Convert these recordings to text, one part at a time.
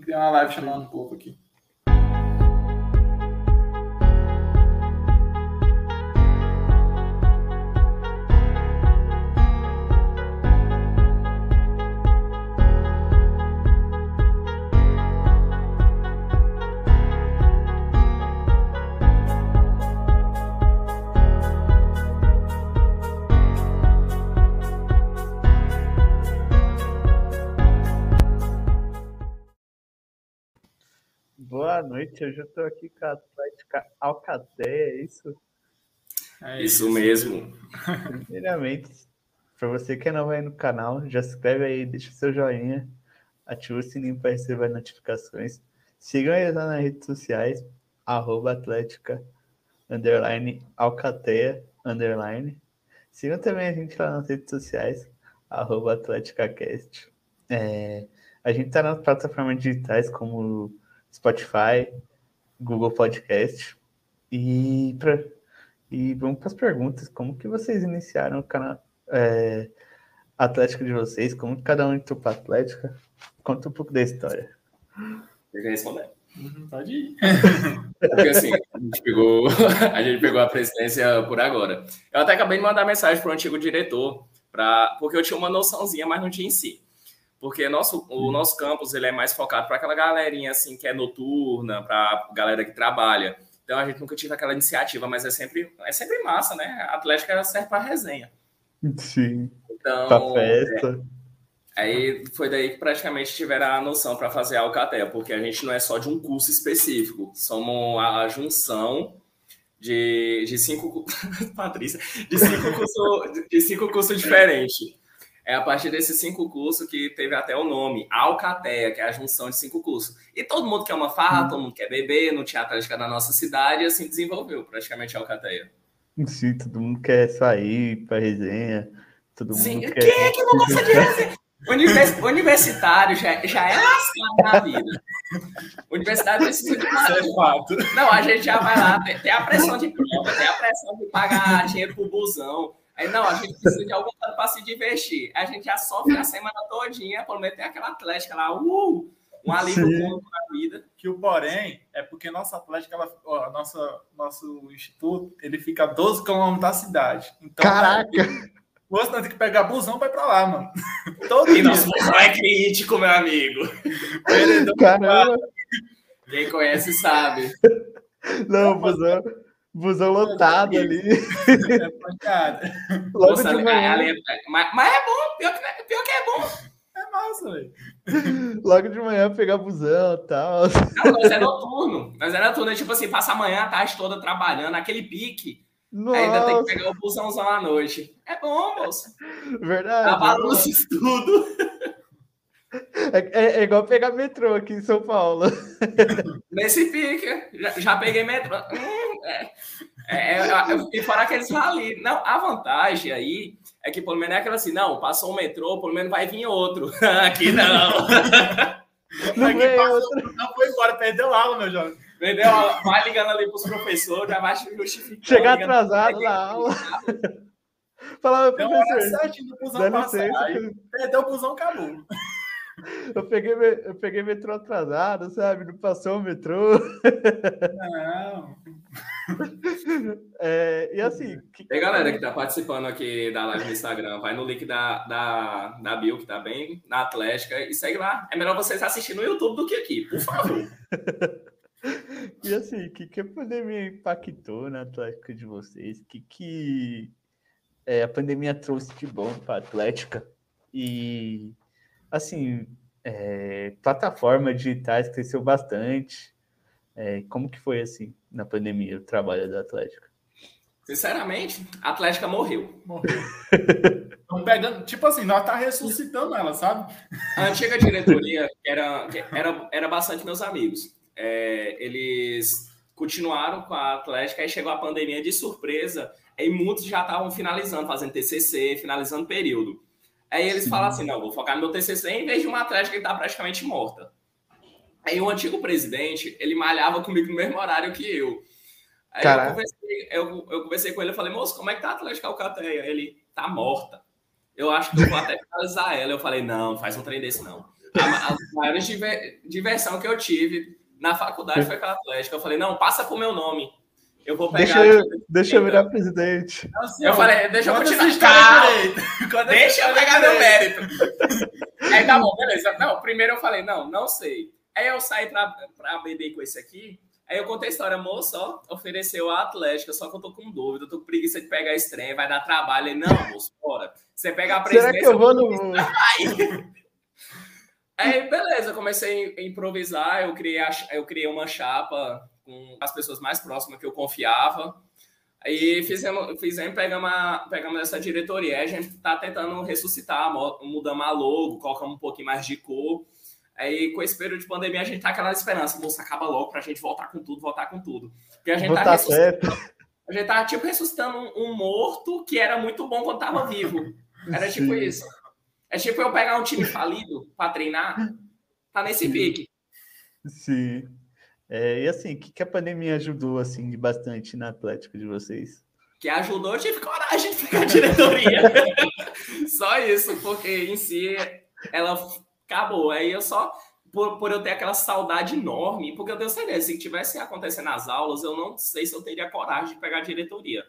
Criar uma live chamando um pouco aqui. Noite, hoje eu estou aqui com a Atlética Alcateia, é isso? É isso, isso mesmo. Primeiramente, para você que é novo aí no canal, já se inscreve aí, deixa o seu joinha, ativa o sininho para receber notificações. Sigam eles lá nas redes sociais, arroba Atlética, underline Alcateia, underline. Sigam também a gente lá nas redes sociais, arroba AtléticaCast. É, a gente está nas plataformas digitais como Spotify, Google Podcast. E, pra, e vamos para as perguntas. Como que vocês iniciaram o canal é, Atlético de vocês? Como cada um entrou para a Atlética? Conta um pouco da história. Eu já responder. Uhum, pode ir. Porque assim, a gente, pegou, a gente pegou a presidência por agora. Eu até acabei de mandar mensagem para o antigo diretor, pra, porque eu tinha uma noçãozinha, mas não tinha em si porque nosso, o uhum. nosso campus ele é mais focado para aquela galerinha assim que é noturna, para galera que trabalha. Então a gente nunca tive aquela iniciativa, mas é sempre é sempre massa, né? A Atlética serve para resenha. Sim. Então, pra festa. É, aí foi daí que praticamente tiveram a noção para fazer a Alcatel, porque a gente não é só de um curso específico, somos a junção de, de cinco Patrícia, de cinco cursos de cinco cursos diferentes. É a partir desses cinco cursos que teve até o nome, Alcateia, que é a junção de cinco cursos. E todo mundo quer uma farra, todo mundo quer beber no Teatro Atlética da nossa cidade, e assim desenvolveu praticamente a Alcateia. Sim, todo mundo quer sair para resenha, todo mundo Sim, quer... quem é que não gosta de resenha? Univers... Universitário já, já é lascado na vida. Universidade precisa de mais. é fato. Não, a gente já vai lá, tem, tem a pressão de prova, tem a pressão de pagar dinheiro pro busão. Aí, não, a gente precisa de algum para se divertir. A gente já sofre a semana todinha, pelo menos tem aquela atlética lá, uh, um alívio bom na vida. Que o porém é porque nossa atlética, ela, ó, nossa, nosso instituto, ele fica a 12 quilômetros da cidade. Então, Caraca! Você tem que pegar busão para ir para lá, mano. Todo e nosso busão é crítico, meu amigo. Caramba! Quem conhece sabe. Não, busão... Busão lotado ali. É pancada. Logo Nossa, de manhã. É, mas, mas, é bom, pior que, pior que é bom. É massa, velho. Logo de manhã pegar busão e tal. Não, mas é noturno. Mas é noturno, é tipo assim, passa a manhã, a tarde toda trabalhando, aquele pique. Nossa. Ainda tem que pegar o busãozão à noite. É bom, moço. Verdade. A balança tudo. É, é, é, igual pegar metrô aqui em São Paulo. Nesse pique, já, já peguei metrô. Hum, é, é, é e fora aqueles rali. Não, a vantagem aí é que pelo menos é aquela assim, não, passou um metrô, pelo menos vai vir outro. Aqui não. Não, Aqui passou, não foi embora, perdeu aula, meu jovem. Perdeu aula, vai ligando ali para os professores, já vai justificando. Chegar atrasado na aula. Falava, professor. Certinho do busão passar, perdeu o busão, acabou. Eu peguei, eu peguei metrô atrasado, sabe? Não passou o metrô. Não. É, e assim. Que... E galera que tá participando aqui da live no Instagram, vai no link da, da, da Bill, que tá bem na Atlética, e segue lá. É melhor vocês assistirem no YouTube do que aqui, por favor. e assim, o que, que a pandemia impactou na Atlética de vocês? O que, que é, a pandemia trouxe de bom para a Atlética? E assim, é, plataformas digitais cresceu bastante. É, como que foi assim na pandemia o trabalho da Atlética? Sinceramente, a Atlética morreu. Morreu. Estão pegando, tipo assim, nós tá ressuscitando ela, sabe? A antiga diretoria era, era, era bastante meus amigos. É, eles continuaram com a Atlética, aí chegou a pandemia de surpresa, e muitos já estavam finalizando, fazendo TCC, finalizando período. Aí eles Sim. falam assim: não, vou focar no meu TCC em vez de uma atlética que está praticamente morta. Aí o antigo presidente, ele malhava comigo no mesmo horário que eu. Aí eu conversei, eu, eu conversei, com ele, eu falei, moço, como é que tá a Atlética Alcateia? Ele, tá morta. Eu acho que eu vou até finalizar ela. Eu falei, não, faz um trem desse não. a, a maior diver, diversão que eu tive na faculdade foi com a Atlética. Eu falei, não, passa pro meu nome. Eu vou pegar. Deixa, eu, deixa eu virar presidente. Não, assim, eu falei, deixa eu continuar. Calma, deixa eu pegar meu mérito. Aí tá bom, beleza. Não, primeiro eu falei, não, não sei. Aí eu saí pra, pra beber com esse aqui. Aí eu contei a história, moço, ó, ofereceu a Atlética, só que eu tô com dúvida, eu tô com preguiça de pegar esse trem, vai dar trabalho. Ele, não, moço, bora. Você pega a presidência... Será que eu vou no... Aí, beleza, comecei a improvisar, eu criei, a, eu criei uma chapa com as pessoas mais próximas que eu confiava. Aí fizemos, fizemos pegamos, a, pegamos essa diretoria, a gente tá tentando ressuscitar, mudamos a logo, colocamos um pouquinho mais de cor. Aí, com esse período de pandemia, a gente tá aquela esperança, moça, acaba logo pra gente voltar com tudo, voltar com tudo. Porque a gente tá, ressuscitando, a gente tá, tipo, ressuscitando um, um, morto que era muito bom quando tava vivo. Era tipo Sim. tipo isso. É tipo eu pegar um time falido pra treinar, tá nesse Sim. pique. Sim. É, e assim, o que, que a pandemia ajudou, assim, bastante na Atlético de vocês? Que ajudou, eu tive coragem de a diretoria. Só isso, porque em si ela acabou. Aí eu só, por, por eu ter aquela saudade enorme, porque eu tenho certeza, se tivesse acontecendo nas aulas, eu não sei se eu teria coragem de pegar a diretoria.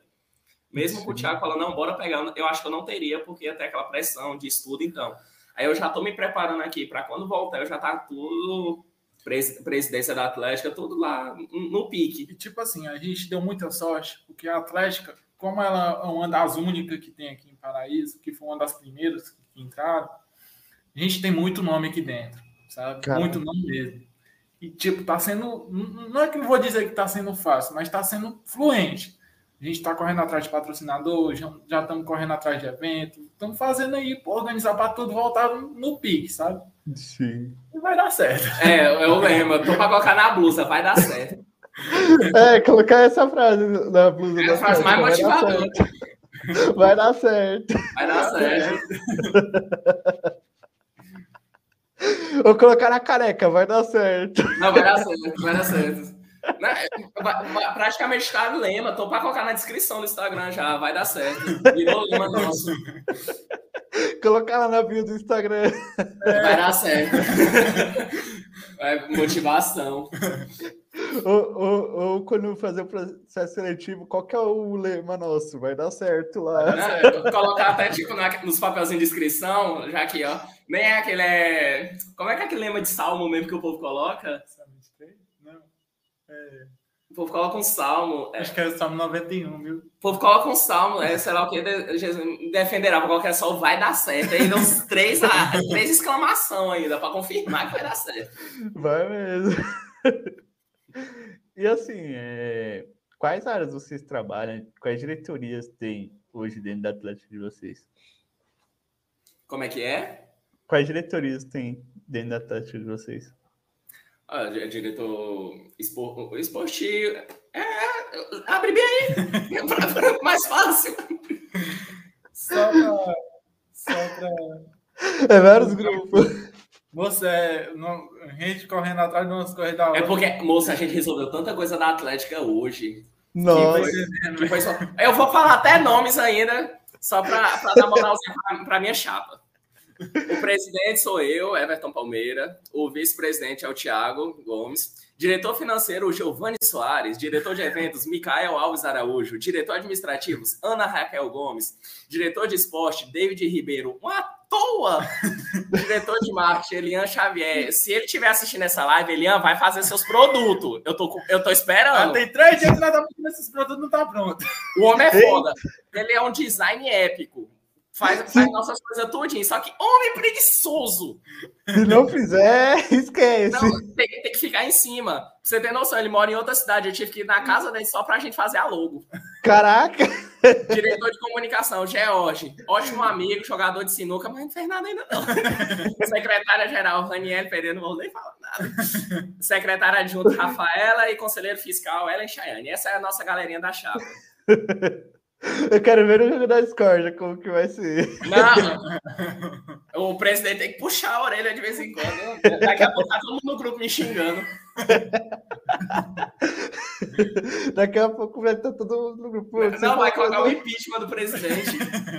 Mesmo Sim. com o Thiago falando, não, bora pegar, eu acho que eu não teria, porque ia ter aquela pressão de estudo, então. Aí eu já tô me preparando aqui para quando voltar, eu já tá tudo presidência da Atlética, tudo lá no pique. E tipo assim, a gente deu muita sorte, porque a Atlética, como ela é uma das únicas que tem aqui em Paraíso, que foi uma das primeiras que entraram, a gente tem muito nome aqui dentro, sabe? Caramba. Muito nome mesmo. E, tipo, tá sendo. Não é que não vou dizer que tá sendo fácil, mas tá sendo fluente. A gente está correndo atrás de patrocinador, já estamos correndo atrás de evento, estamos fazendo aí, organizar para tudo voltar no pique, sabe? Sim. E vai dar certo. É, eu lembro, tô para colocar na blusa, vai dar certo. É, colocar essa frase na blusa. É a frase mais motivadora. Vai dar certo. Vai dar certo. Vou colocar na careca, vai dar certo. Não, vai dar certo, vai dar certo. Né? Praticamente está lema. Tô para colocar na descrição do Instagram já, vai dar certo. Virou lema nosso. Colocar lá na bio do Instagram. Vai dar certo. É motivação. Ou, ou, ou, quando fazer o processo seletivo, qual que é o lema nosso? Vai dar certo lá. Não, colocar até tipo nos papelzinhos de inscrição, já aqui, ó. Nem é aquele. É... Como é que é aquele lema de salmo mesmo que o povo coloca? É... O povo coloca um salmo. É. Acho que é o salmo 91, viu? O povo coloca um salmo, é, sei lá o que, Jesus defenderá para qualquer sol, vai dar certo. Ainda uns três, três exclamação ainda, para confirmar que vai dar certo. Vai mesmo. E assim, é... quais áreas vocês trabalham? Quais diretorias tem hoje dentro da Atlético de vocês? Como é que é? Quais diretorias tem dentro da Atlético de vocês? Ah, diretor espor... esportivo. É, abre bem aí. É mais fácil. Só pra. Só pra. É vários grupos. Você, não, gente correndo atrás de umas coisas da hora. É porque, moça, a gente resolveu tanta coisa da Atlética hoje. Nossa. Que foi, que só... Eu vou falar até nomes ainda, só para dar moralzinha para minha chapa. O presidente sou eu, Everton Palmeira. O vice-presidente é o Thiago Gomes. Diretor financeiro, o Giovanni Soares. Diretor de eventos, Micael Alves Araújo. Diretor administrativos, Ana Raquel Gomes. Diretor de esporte, David Ribeiro. Uma toa! Diretor de marketing, Elian Xavier. Se ele estiver assistindo essa live, Elian vai fazer seus produtos. Eu tô, eu tô esperando. Ah, tem três dias que nós estamos esses produtos não tá pronto. O homem é foda. Ele é um design épico. Faz, faz nossas coisas tudinho. Só que homem preguiçoso. Se não fizer, esquece. Não, tem, tem, que ficar em cima. Pra você ter noção, ele mora em outra cidade. Eu tive que ir na casa dele só pra gente fazer a logo. Caraca! Diretor de comunicação, George. Ótimo amigo, jogador de sinuca, mas não fez nada ainda não. Secretária-geral, Raniel Pereira, não vou nem falar nada. Secretária adjunto, Rafaela. E conselheiro fiscal, Ellen Chayane. Essa é a nossa galerinha da chapa. Eu quero ver o jogo da Discord, como que vai ser. Não, o presidente tem que puxar a orelha de vez em quando. Daqui a pouco tá todo mundo no grupo me xingando. Daqui a pouco vai estar todo mundo no grupo. Não, vai colocar o impeachment do presidente.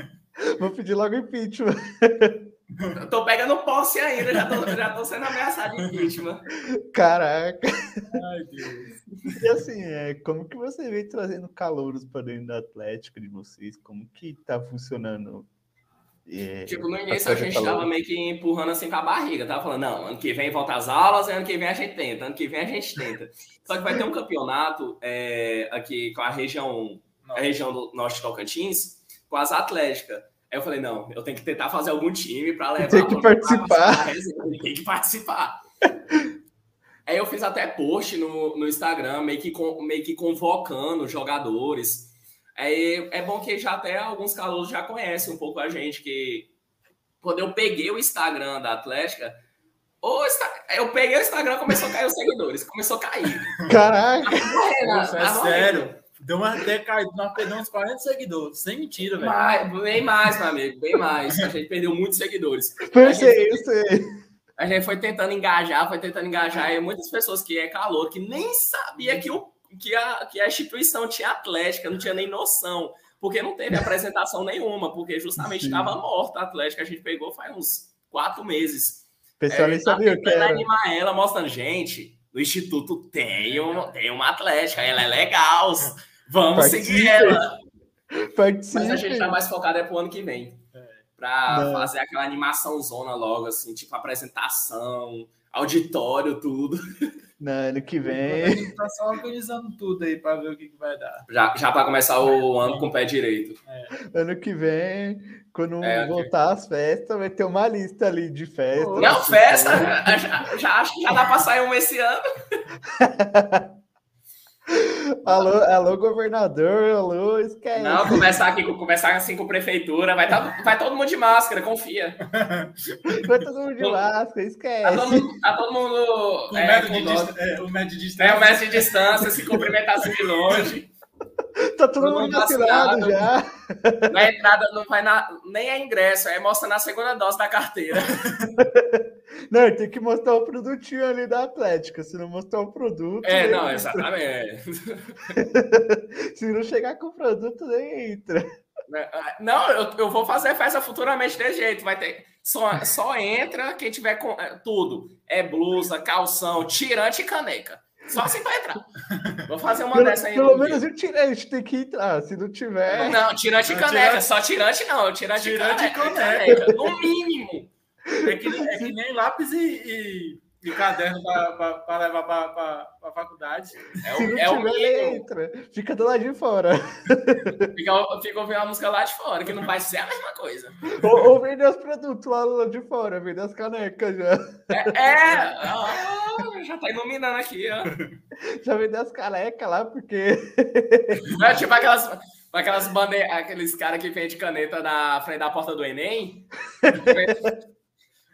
Vou pedir logo impeachment. tô pegando posse ainda, já tô, já tô sendo ameaçado de vítima. Caraca. Ai, Deus. E assim, é, como que você vem trazendo calouros para dentro do Atlético de vocês? Como que tá funcionando? É, tipo, no início a gente tava meio que empurrando assim com a barriga, tava falando, não, ano que vem volta às aulas, ano que vem a gente tenta, ano que vem a gente tenta. Só que vai ter um campeonato é, aqui com a região, a região do Norte de Tocantins, com as Atléticas. Aí eu falei, não, eu tenho que tentar fazer algum time para levar. Tem que participar. Tem que participar. Aí eu fiz até post no, no Instagram, meio que, meio que convocando jogadores. Aí é bom que já até alguns calouros já conhecem um pouco a gente, que quando eu peguei o Instagram da Atlética, o eu peguei o Instagram começou a cair os seguidores, começou a cair. Caraca! Nossa, é sério. Deu uma decaída, nós perdemos uns 40 seguidores, sem mentira, velho. Mais, bem mais, meu amigo, bem mais. A gente perdeu muitos seguidores. Foi isso aí. A gente foi tentando engajar, foi tentando engajar, e muitas pessoas que é calor, que nem sabia que, o, que, a, que a instituição tinha atlética, não tinha nem noção, porque não teve apresentação nenhuma, porque justamente estava morta a atlética, a gente pegou faz uns quatro meses. O pessoal é, nem sabia o que era. animar ela, mostrando, gente, no Instituto tem, um, tem uma atlética, ela é legal, vamos Participe. seguir ela. Participe. Mas a gente tá mais focado é pro ano que vem para fazer aquela animação zona logo, assim, tipo apresentação, auditório, tudo. No ano que vem. A gente tá só organizando tudo aí para ver o que, que, vai dar. Já, já para começar o ano com o pé direito. É. Ano que vem, quando é, voltar que... as festas, vai ter uma lista ali de festas. Não, festa, já, já acho que já dá para sair um esse ano. alô, alô, governador, alô, esquece. Não, começar aqui, começar assim com a prefeitura, vai, tá, vai todo mundo de máscara, confia. Vai todo mundo de máscara, esquece. Tá todo mundo. Tá todo mundo o, é, médio de dist... é, o médio de distância. É, o médio de distância, se cumprimentar assim de longe. Tá todo, mundo vacinado já. Na entrada não vai na, nem é ingresso, é mostra na segunda dose da carteira. Não, tem que mostrar o produtinho ali da Atlética. Se não mostrar o produto. É, não, entra. exatamente. Se não chegar com o produto, nem entra. É, não, eu, eu vou fazer festa futuramente desse jeito. Vai ter. Só, só entra quem tiver com é, tudo. É blusa, calção, tirante e caneca. Só assim vai entrar. Vou fazer uma pelo, dessa aí. Pelo menos o tirante tem que entrar. Se não tiver. Não, tirante e caneca. Tirante... Só tirante não. Tirante, tirante e caneca. caneca. No mínimo. É que, é que nem lápis e, e, e caderno para levar para a faculdade. É o, é o Entra. Fica do lado de fora. Fica, fica ouvindo a música lá de fora, que não vai ser a mesma coisa. Ou, ou vender os produtos lá de fora, vender as canecas já. É, é oh, já tá iluminando aqui, ó. Já vender as canecas lá, porque. É tipo aquelas aquelas bandeiras, aqueles caras que vende caneta na frente da porta do Enem.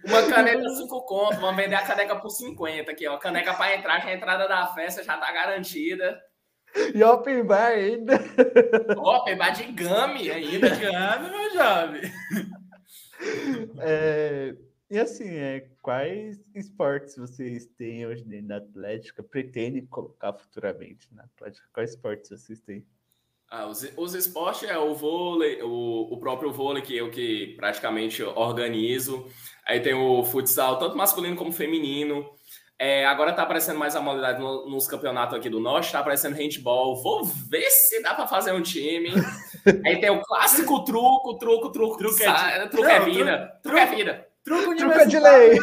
Uma caneta 5 conto, vamos vender a caneca por 50 aqui, ó. Caneca para entrar, que a entrada da festa já tá garantida. E open bar ainda. Open bar de game ainda. Game, meu jovem. É, e assim, é, quais esportes vocês têm hoje dentro da Atlética? Pretendem colocar futuramente na Atlética? Quais esportes vocês têm? Ah, os, os esportes é o vôlei, o, o próprio vôlei que eu que praticamente organizo. Aí tem o futsal, tanto masculino como feminino. É, agora tá aparecendo mais a modalidade no, nos campeonatos aqui do Norte, tá aparecendo handball. Vou ver se dá para fazer um time. Aí tem o clássico truco, truco, truco. Truco é, truco é vida. Truco, é vida. Truco de, truco é de lei.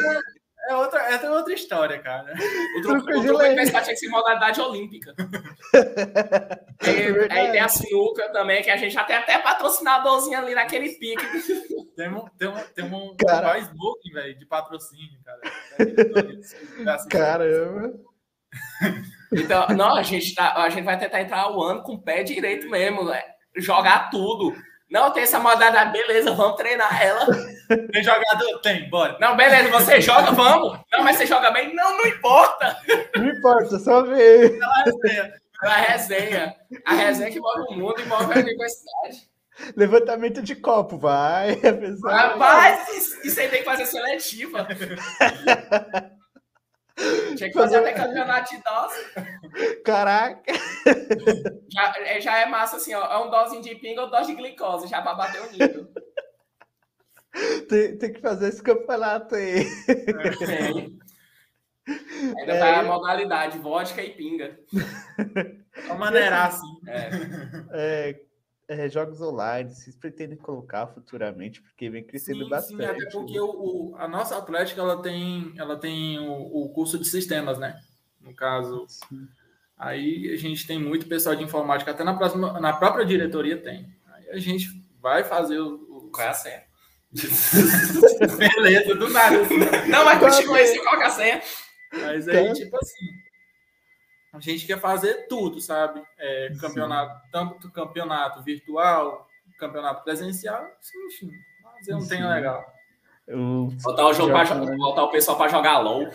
É outra, é outra história, cara. O truco, o truco é tinha que ser modalidade olímpica. aí, aí, tem a sinuca também, que a gente já tem até patrocinadorzinho ali naquele pique. Tem um, tem um, tem um cara... velho, de patrocínio, cara. Caramba. Então, não, a gente, tá, a gente vai tentar entrar o ano com o pé direito mesmo, né? jogar tudo. Não, tem essa modalidade, beleza, vamos treinar ela. Tem jogador? Tem, bora. Não, beleza, você joga, vamos. Não, mas você joga bem? Não, não importa. Não importa, só ver. A resenha. A resenha. A resenha que move o mundo e move a universidade. Levantamento de copo, vai. Rapaz, isso aí tem que fazer seletiva. Tinha que fazer até campeonato de dose. Caraca! Já, é, já é massa assim, ó. É um dosinho de pinga ou dose de glicose, já para bater o nível. Tem, tem que fazer esse campeonato aí. Tem. Ainda é, vai a modalidade vodka e pinga. Vamos maneirar assim. É. É, é, jogos online, vocês pretendem colocar futuramente, porque vem crescendo sim, bastante. Sim, até porque o, o, a nossa Atlética ela tem, ela tem o, o curso de sistemas, né? No caso. Sim. Aí a gente tem muito pessoal de informática, até na, próxima, na própria diretoria tem. Aí a gente vai fazer o. o... Qual é a senha? Beleza, do nada. Assim. Não, mas continua aí, coloca a senha. Mas aí, tipo assim, a gente quer fazer tudo, sabe? É, campeonato, tanto campeonato virtual, campeonato presencial, enfim, fazer um tenho legal. Eu... Botar o jogo para botar o pessoal para jogar LOL.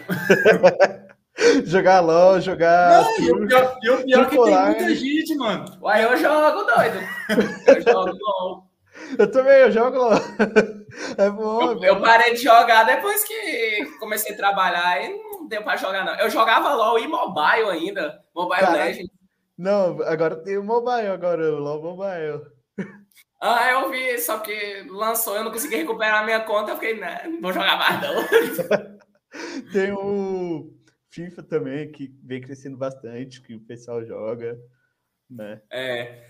jogar LOL, jogar. Não, e o pior, e o pior é que tem muita gente, mano. Uai, eu jogo, doido. Eu jogo LOL. Eu também, eu jogo LOL. É bom, eu, é eu parei de jogar depois que comecei a trabalhar e não deu pra jogar, não. Eu jogava LOL e mobile ainda. Mobile Cara, Legends. Não, agora tem o mobile, agora o LOL Mobile. Ah, eu vi, só que lançou, eu não consegui recuperar a minha conta, eu fiquei, né, não vou jogar mais não. tem o FIFA também, que vem crescendo bastante, que o pessoal joga, né? É,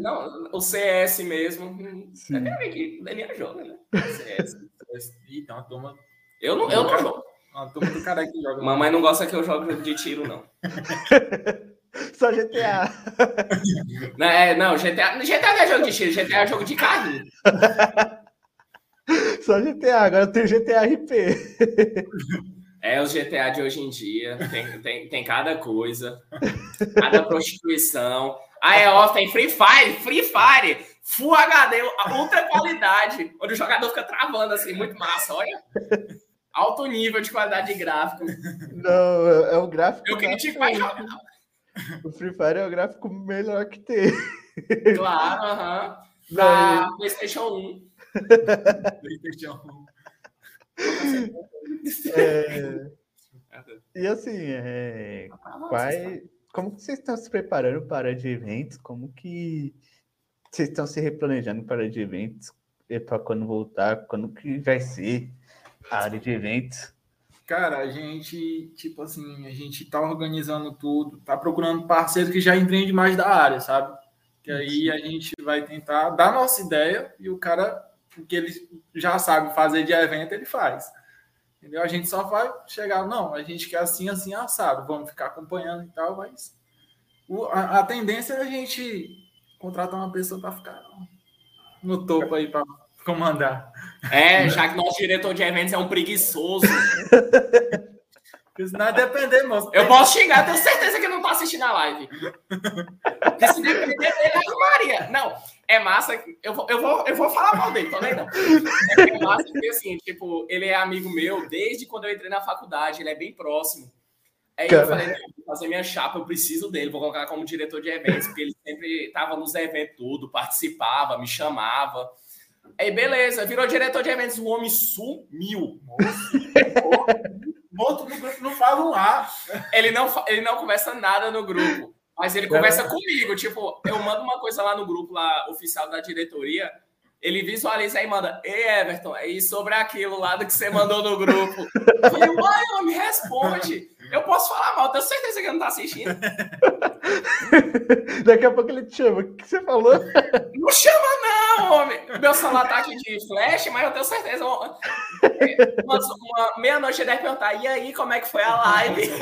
não, o CS mesmo, Sim. até que o Daniel joga, né? CS. Então, a turma... Eu não, eu não jogo. A turma do cara que joga. Mamãe não gosta que eu jogue jogo de tiro, não. Só GTA. Não, é, não, GTA, GTA não é jogo de tiro, GTA é jogo de carrinho. Só GTA, agora tem GTA RP. É, os GTA de hoje em dia, tem, tem, tem cada coisa, cada prostituição. Ah, é, ó, tem Free Fire, Free Fire, Full HD, ultra qualidade, onde o jogador fica travando assim, muito massa, olha. Alto nível de qualidade de gráfico. Não, é o gráfico. Eu critico mais jogar. O Free Fire é o gráfico melhor que tem. Claro, aham. Uh -huh. Da PlayStation 1. PlayStation 1. É... E assim, é... Quai... como que vocês estão se preparando para de eventos? Como que vocês estão se replanejando para de eventos? Para quando voltar? Quando que vai ser a área de eventos? Cara, a gente, tipo assim, a gente tá organizando tudo, tá procurando parceiros que já entendem mais da área, sabe? Que aí a gente vai tentar dar nossa ideia e o cara, o que ele já sabe fazer de evento, ele faz. Entendeu? A gente só vai chegar, não, a gente quer assim, assim, assado, vamos ficar acompanhando e tal, mas o, a, a, tendência é a gente contratar uma pessoa para ficar no topo aí, para comandar. É, já que nosso diretor de eventos é um preguiçoso. Porque senão é depender, moço. Eu posso xingar, tenho certeza que ele não tá assistindo a live. Se depender dele, arrumaria. Não, é massa. Eu vou, eu vou, eu vou falar mal dele, também não. É massa porque, assim, tipo, ele é amigo meu desde quando eu entrei na faculdade, ele é bem próximo. Aí Cara. eu falei, vou fazer minha chapa, eu preciso dele, vou colocar como diretor de eventos, porque ele sempre tava nos eventos tudo, participava, me chamava. Aí, beleza, virou diretor de eventos, o homem sumiu. Morto no grupo, não fala um A. Ele não, ele não conversa nada no grupo, mas ele conversa é. comigo. Tipo, eu mando uma coisa lá no grupo lá, oficial da diretoria, ele visualiza e manda, ei, Everton, e sobre aquilo lá do que você mandou no grupo. E o mãe, me responde. Eu posso falar mal, tenho certeza que ele não tá assistindo. Daqui a pouco ele te chama. O que você falou? Não chama, não, homem. Meu celular tá aqui de flash, mas eu tenho certeza. Uma, uma meia-noite ele deve perguntar: e aí, como é que foi a live?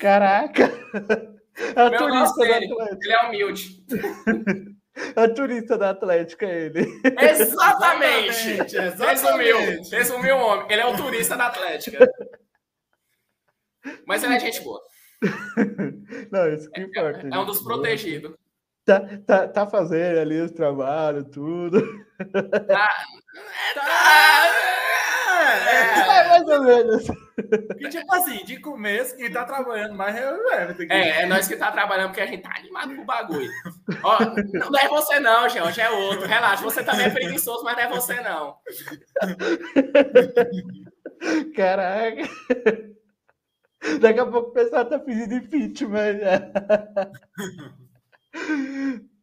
Caraca! A Meu turista dele, ele é humilde. A turista da Atlética, ele. Exatamente! Resumiu. Resumiu o homem. Ele é o turista da Atlética. Mas ele é gente boa. Não, isso que importa. É, é um dos protegidos. Tá, tá, tá fazendo ali os trabalhos, tudo. Tá. tá. É, é, mais ou menos. E, tipo assim, de começo, quem tá trabalhando mais é o Everton. É, é nós que tá trabalhando porque a gente tá animado com o bagulho. Ó, não é você não, gente, é outro. Relaxa, você também é preguiçoso, mas não é você não. Caraca. Daqui a pouco o pessoal tá pedindo impeachment já.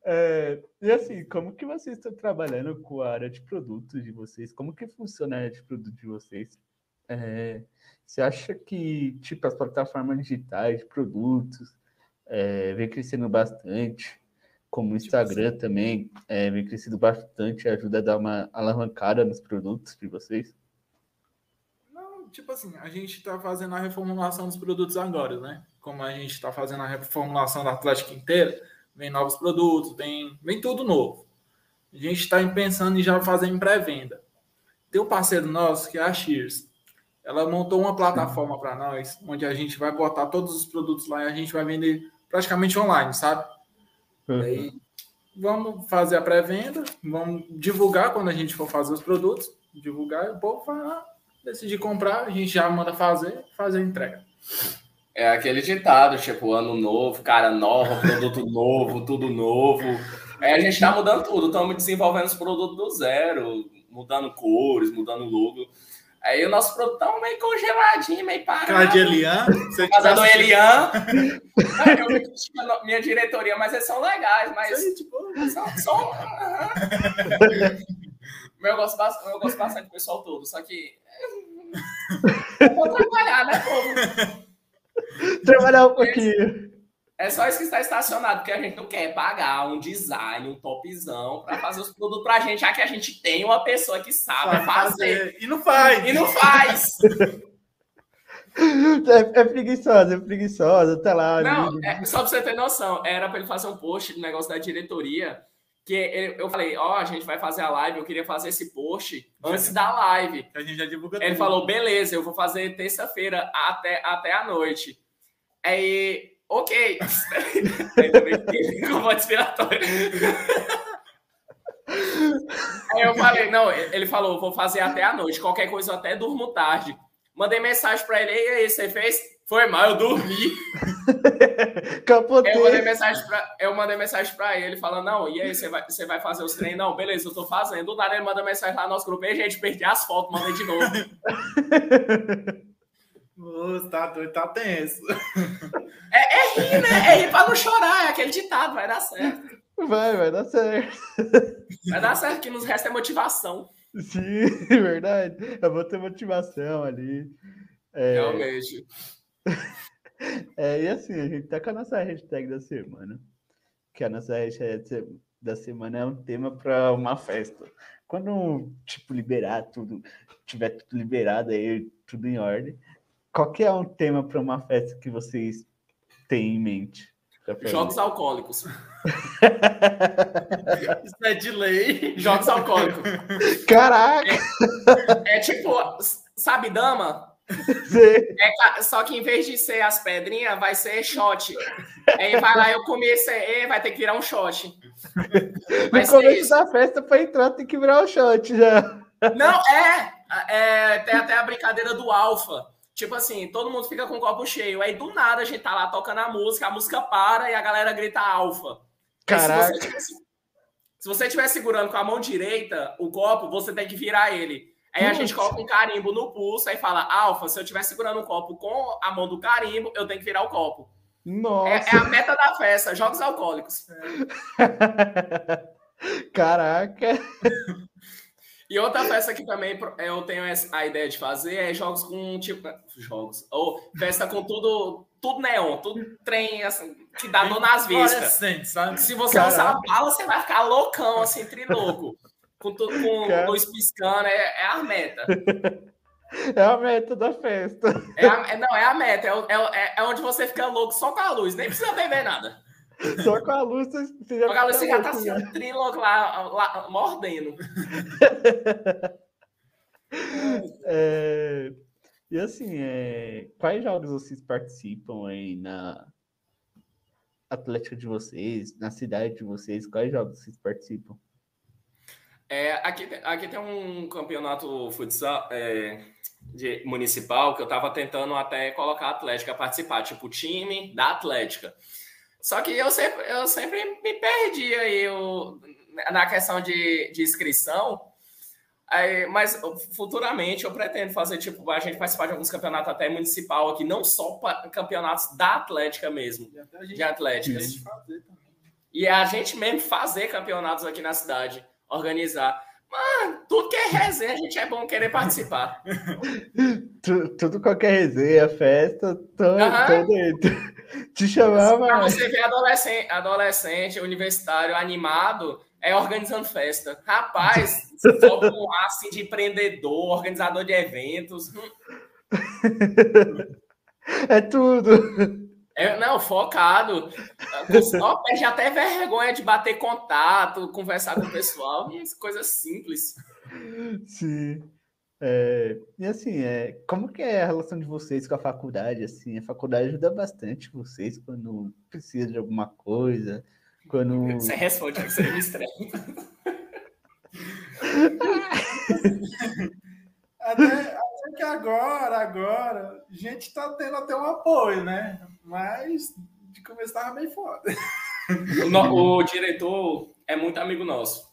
É, e assim, como que vocês estão trabalhando com a área de produtos de vocês? Como que funciona a área de produto de vocês? É, você acha que, tipo, as plataformas digitais de produtos é, vem crescendo bastante, como o tipo Instagram assim. também é, vem crescendo bastante, ajuda a dar uma alavancada nos produtos de vocês? Não, tipo assim, a gente está fazendo a reformulação dos produtos agora, né? Como a gente está fazendo a reformulação da Atlética inteira, vem novos produtos, vem, vem tudo novo. A gente está pensando em já fazer em pré-venda. Tem um parceiro nosso que é a Shears. Ela montou uma plataforma para nós, onde a gente vai botar todos os produtos lá e a gente vai vender praticamente online, sabe? Uhum. Aí, vamos fazer a pré-venda, vamos divulgar quando a gente for fazer os produtos, divulgar e o povo vai lá, decidir comprar, a gente já manda fazer, fazer a entrega. É aquele ditado, tipo, ano novo, cara nova, produto novo, tudo novo. É, a gente tá mudando tudo, estamos desenvolvendo os produtos do zero, mudando cores, mudando logo. Aí o nosso produto tá meio congeladinho, meio parado. Cara de Elian? Você Casa do Elian. eu minha diretoria, mas eles são legais, mas. Sei, tipo... São. são... eu, gosto bastante, eu gosto bastante do pessoal todo, só que. Eu vou trabalhar, né, povo? Trabalhar um pouquinho. É só isso que está estacionado, porque a gente não quer pagar um design, um topzão para fazer os produtos para a gente, já que a gente tem uma pessoa que sabe fazer. fazer. E não faz. E não faz. É, é preguiçosa, é preguiçosa, tá lá. Não, é, só para você ter noção, era para ele fazer um post do negócio da diretoria, que eu falei, ó, oh, a gente vai fazer a live, eu queria fazer esse post antes da live. A gente já divulga Ele tudo. falou, beleza, eu vou fazer terça-feira até, até a noite. Aí, ok. Ainda bem que como respiratório. Aí eu falei, não, ele falou, vou fazer até a noite, qualquer coisa eu até durmo tarde. Mandei mensagem para ele, e aí, você fez? Foi mal, eu dormi. Capotei. Eu mandei mensagem pra, eu mandei mensagem pra ele, falando, não, e aí, você vai, você vai fazer os treinos? Não, beleza, eu tô fazendo. Do nada ele manda mensagem lá no nosso grupo, e a gente, perdi as fotos, mandei de novo. Nossa, tá doido, tá tenso. É, é rir, né? É rir pra não chorar, é aquele ditado, vai dar certo. Vai, vai dar certo. Vai dar certo, que nos resta é motivação. Sim, verdade. Eu vou ter motivação ali. É... Realmente. É, e assim, a gente tá com a nossa hashtag da semana. Que a nossa hashtag da semana é um tema para uma festa. Quando, tipo, liberar tudo, tiver tudo liberado aí, tudo em ordem, qual que é um tema para uma festa que vocês têm em mente? Jogos alcoólicos. Isso é de lei. Jogos alcoólicos. Caraca! É, é tipo, sabe, dama? É, só que em vez de ser as pedrinhas, vai ser shot. Aí vai lá, eu aí, vai ter que virar um shot. Vai no começo da festa, para entrar, tem que virar um shot já. Não, é, é. Tem até a brincadeira do alfa. Tipo assim, todo mundo fica com o copo cheio. Aí do nada a gente tá lá tocando a música, a música para e a galera grita alfa. Caraca. Se você estiver segurando com a mão direita o copo, você tem que virar ele. Aí a gente coloca um carimbo no pulso e fala: Alfa, se eu estiver segurando um copo com a mão do carimbo, eu tenho que virar o copo. Nossa. É, é a meta da festa, jogos alcoólicos. Caraca. E outra festa que também eu tenho a ideia de fazer é jogos com tipo. Jogos. Ou festa com tudo. Tudo neon, tudo trem assim, que dá dor nas vistas. Se você Caraca. usar a bala, você vai ficar loucão, assim, trilouco com, tudo, com luz piscando, é, é a meta. É a meta da festa. É a, é, não, é a meta. É, é, é, onde você fica louco só com a luz. Nem precisa beber nada. Só com a luz você já, com a luz, você já tá assim, triloco lá, lá, mordendo. é, e assim, é, quais jogos vocês participam aí na Atlética de vocês, na cidade de vocês? Quais jogos vocês participam? É, aqui, aqui tem um campeonato futsal é, de, municipal que eu estava tentando até colocar a Atlética a participar, tipo time da Atlética. Só que eu sempre, eu sempre me perdi aí eu, na questão de, de inscrição. Aí, mas futuramente eu pretendo fazer, tipo, a gente participar de alguns campeonatos até municipal aqui, não só campeonatos da Atlética mesmo. De Atlética. E é a gente mesmo fazer campeonatos aqui na cidade, organizar. Mano, tudo que é resenha, a gente é bom querer participar. tudo, tudo qualquer resenha, festa, tô, uhum. tô dentro. Te chamava. Pra você ver adolescente, adolescente, universitário animado, é organizando festa. Rapaz, for um assim de empreendedor, organizador de eventos. Hum. é tudo. É, não, focado. Ó, perde até vergonha de bater contato, conversar com o pessoal, coisas simples. Sim. É, e assim, é, como que é a relação de vocês com a faculdade? Assim, a faculdade ajuda bastante vocês quando precisa de alguma coisa, quando... Você responde que você me estranho. até, que agora, agora, a gente tá tendo até um apoio, né? Mas de começo tava bem foda. O, no, o, diretor é muito amigo nosso.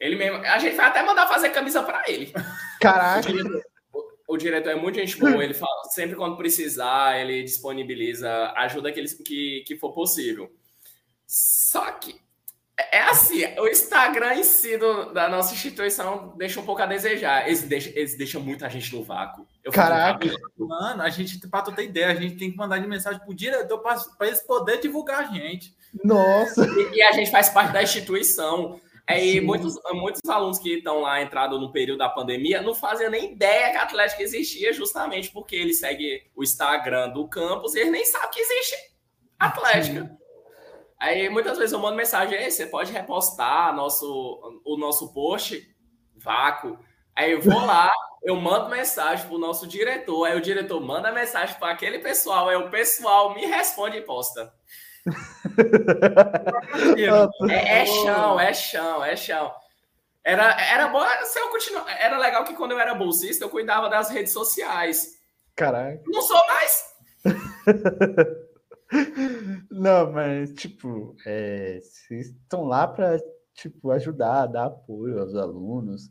Ele mesmo. A gente vai até mandar fazer camisa para ele. Caraca. O diretor, o, o diretor, é muito gente boa. Ele fala sempre quando precisar, ele disponibiliza ajuda que, ele, que, que for possível. Só que é assim, o Instagram em si do, da nossa instituição deixa um pouco a desejar. Eles deixam, eles deixam muita gente no vácuo. Eu Caraca! Mano, a gente, pra tu ter ideia, a gente tem que mandar de mensagem pro diretor para eles poderem divulgar a gente. Nossa! E, e, a gente faz parte da instituição. Aí muitos, muitos alunos que estão lá entrado no período da pandemia não fazem nem ideia que a Atlética existia, justamente porque eles seguem o Instagram do campus e eles nem sabem que existe Atlética. Sim. Aí muitas vezes eu mando mensagem, você pode repostar nosso, o nosso post, vácuo. Aí eu vou lá, eu mando mensagem pro nosso diretor, aí o diretor manda mensagem para aquele pessoal, aí o pessoal me responde e posta. é, é, chão, é chão, é chão. Era, era bom se eu continuar. Era legal que quando eu era bolsista, eu cuidava das redes sociais. Caralho. Não sou mais. Não, mas, tipo, é, vocês estão lá para tipo, ajudar, dar apoio aos alunos,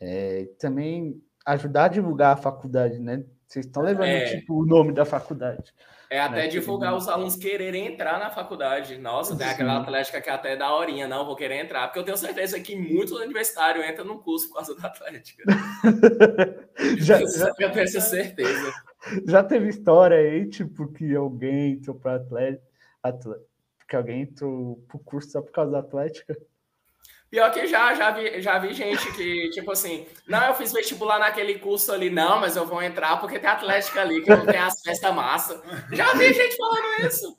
é, também ajudar a divulgar a faculdade, né? Vocês estão levando, é, tipo, o nome da faculdade. É até né? divulgar os alunos quererem entrar na faculdade. Nossa, tem aquela atlética que é até da horinha, não, vou querer entrar. Porque eu tenho certeza que muitos universitários entram no curso por causa da atlética. já, já, eu tenho essa certeza. Já teve história aí, tipo, que alguém entrou para Atlética, que alguém entrou pro curso só por causa da Atlética? Pior que já, já vi, já vi gente que, tipo assim, não, eu fiz vestibular naquele curso ali, não, mas eu vou entrar porque tem Atlética ali, que não tem acesso à massa. Já vi gente falando isso.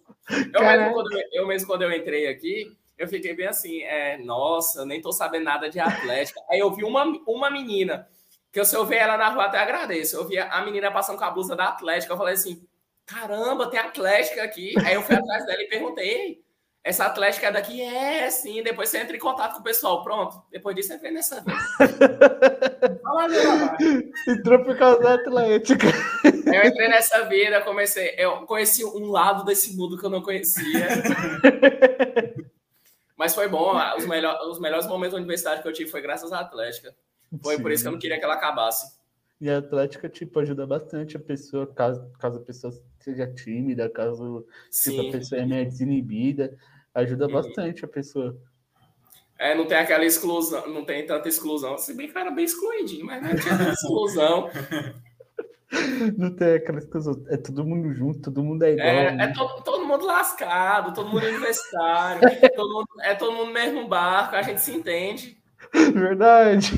Eu mesmo, quando, eu mesmo, quando eu entrei aqui, eu fiquei bem assim, é, nossa, eu nem tô sabendo nada de Atlética. Aí eu vi uma, uma menina que se eu ver ela na rua, até agradeço. Eu vi a menina passando com a blusa da Atlética. Eu falei assim: caramba, tem Atlética aqui. Aí eu fui atrás dela e perguntei: essa Atlética é daqui? É, sim. Depois você entra em contato com o pessoal. Pronto. Depois disso, vem nessa vez. Entrou por causa da Atlética. Eu entrei nessa vida, comecei. Eu conheci um lado desse mundo que eu não conhecia. Mas foi bom. Os, melhor, os melhores momentos da universidade que eu tive foi graças à Atlética. Foi Sim. por isso que eu não queria que ela acabasse. E a Atlética, tipo, ajuda bastante a pessoa, caso, caso a pessoa seja tímida, caso tipo, a pessoa é meio desinibida, ajuda uhum. bastante a pessoa. É, não tem aquela exclusão, não tem tanta exclusão. Se bem que era bem excluidinho, mas não tinha tanta exclusão. Não tem aquela exclusão. É todo mundo junto, todo mundo é igual. É, né? é todo, todo mundo lascado, todo mundo universitário, todo mundo, é todo mundo no mesmo barco, a gente se entende. Verdade.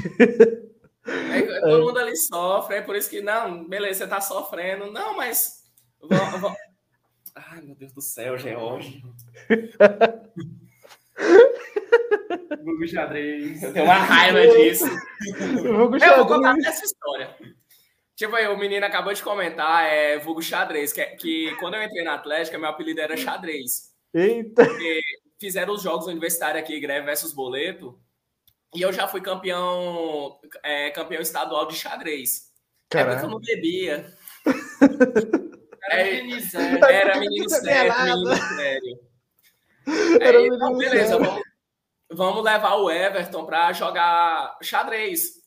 É, todo mundo ali sofre, é por isso que, não, beleza, você tá sofrendo. Não, mas. Vou, vou... Ai, meu Deus do céu, George. Google xadrez. Eu tenho uma raiva disso. Eu vou contar essa história. Tipo aí, o menino acabou de comentar, é vulgo xadrez, que, que quando eu entrei na Atlética, meu apelido era xadrez. Eita! Porque fizeram os jogos universitários aqui, greve versus boleto, e eu já fui campeão, é, campeão estadual de xadrez. Caraca. É eu não bebia. Era menino sério. Era menino sério, menino sério. Aí, então, beleza, vamos, vamos levar o Everton para jogar xadrez.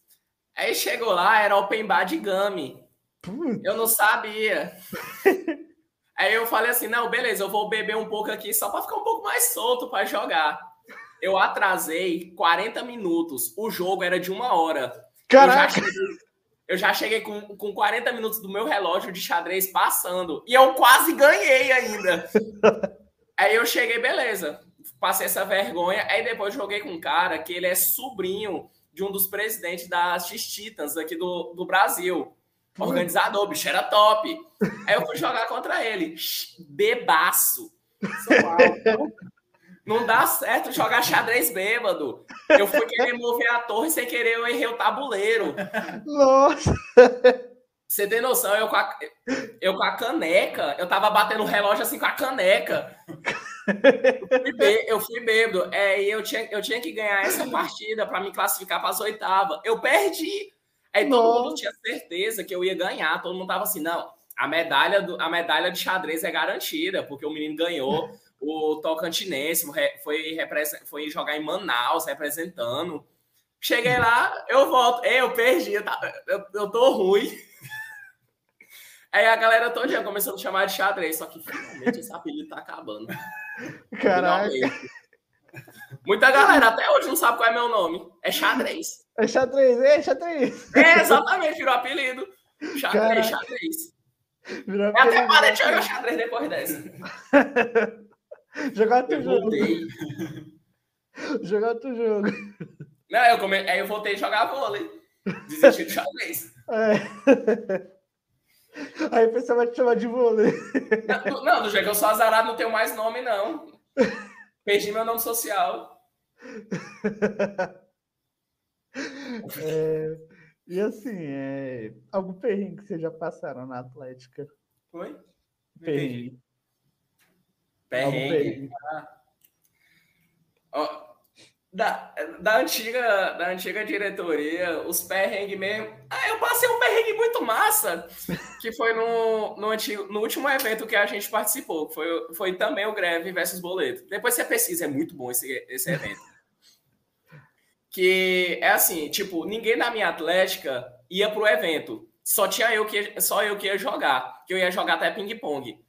Aí chegou lá, era open bar de game. Eu não sabia. Aí eu falei assim: não, beleza, eu vou beber um pouco aqui só para ficar um pouco mais solto para jogar. Eu atrasei 40 minutos. O jogo era de uma hora. Caraca! Eu já cheguei, eu já cheguei com, com 40 minutos do meu relógio de xadrez passando. E eu quase ganhei ainda. Aí eu cheguei, beleza. Passei essa vergonha. Aí depois joguei com um cara que ele é sobrinho de um dos presidentes das X-Titans aqui do, do Brasil. Organizador, bicho era top. Aí eu fui jogar contra ele. Bebaço. Não dá certo jogar xadrez bêbado. Eu fui querer mover a torre sem querer, eu errei o tabuleiro. Nossa! Você tem noção? Eu com, a, eu com a caneca, eu tava batendo o relógio assim com a caneca. Eu fui, bê, eu fui bêbado. É, e eu tinha, eu tinha que ganhar essa partida para me classificar para as oitavas. Eu perdi. Aí todo Nossa. mundo tinha certeza que eu ia ganhar. Todo mundo tava assim, não, a medalha, do, a medalha de xadrez é garantida, porque o menino ganhou. O Tocantinense foi, foi jogar em Manaus, representando. Cheguei lá, eu volto. Ei, eu perdi, eu, eu, eu tô ruim. Aí a galera todo dia começou a chamar de xadrez, só que finalmente esse apelido tá acabando. Caraca. Muita galera até hoje não sabe qual é meu nome. É xadrez. É xadrez, é xadrez. É, exatamente, virou apelido. Xadrez, Caraca. xadrez. Virou apelido. até parei de jogar xadrez depois dessa. jogar outro jogo. jogar outro jogo. Não, eu come... aí eu voltei a jogar vôlei. Desisti de xadrez. É. Aí a pessoa vai te chamar de vôlei. Não, não, do jeito que eu sou azarado, não tenho mais nome, não. Perdi meu nome social. É, e assim, é, algum perrengue que vocês já passaram na Atlética? Oi? Perrengue. Perrengue. Perrengue. Ah. Da, da, antiga, da antiga diretoria, os perrengues mesmo. Ah, eu passei um perrengue muito massa, que foi no, no, antigo, no último evento que a gente participou, que foi, foi também o Greve versus Boleto. Depois você pesquisa, é muito bom esse, esse evento. que é assim, tipo, ninguém da minha Atlética ia pro evento. Só tinha eu que só eu que ia jogar, que eu ia jogar até ping-pong.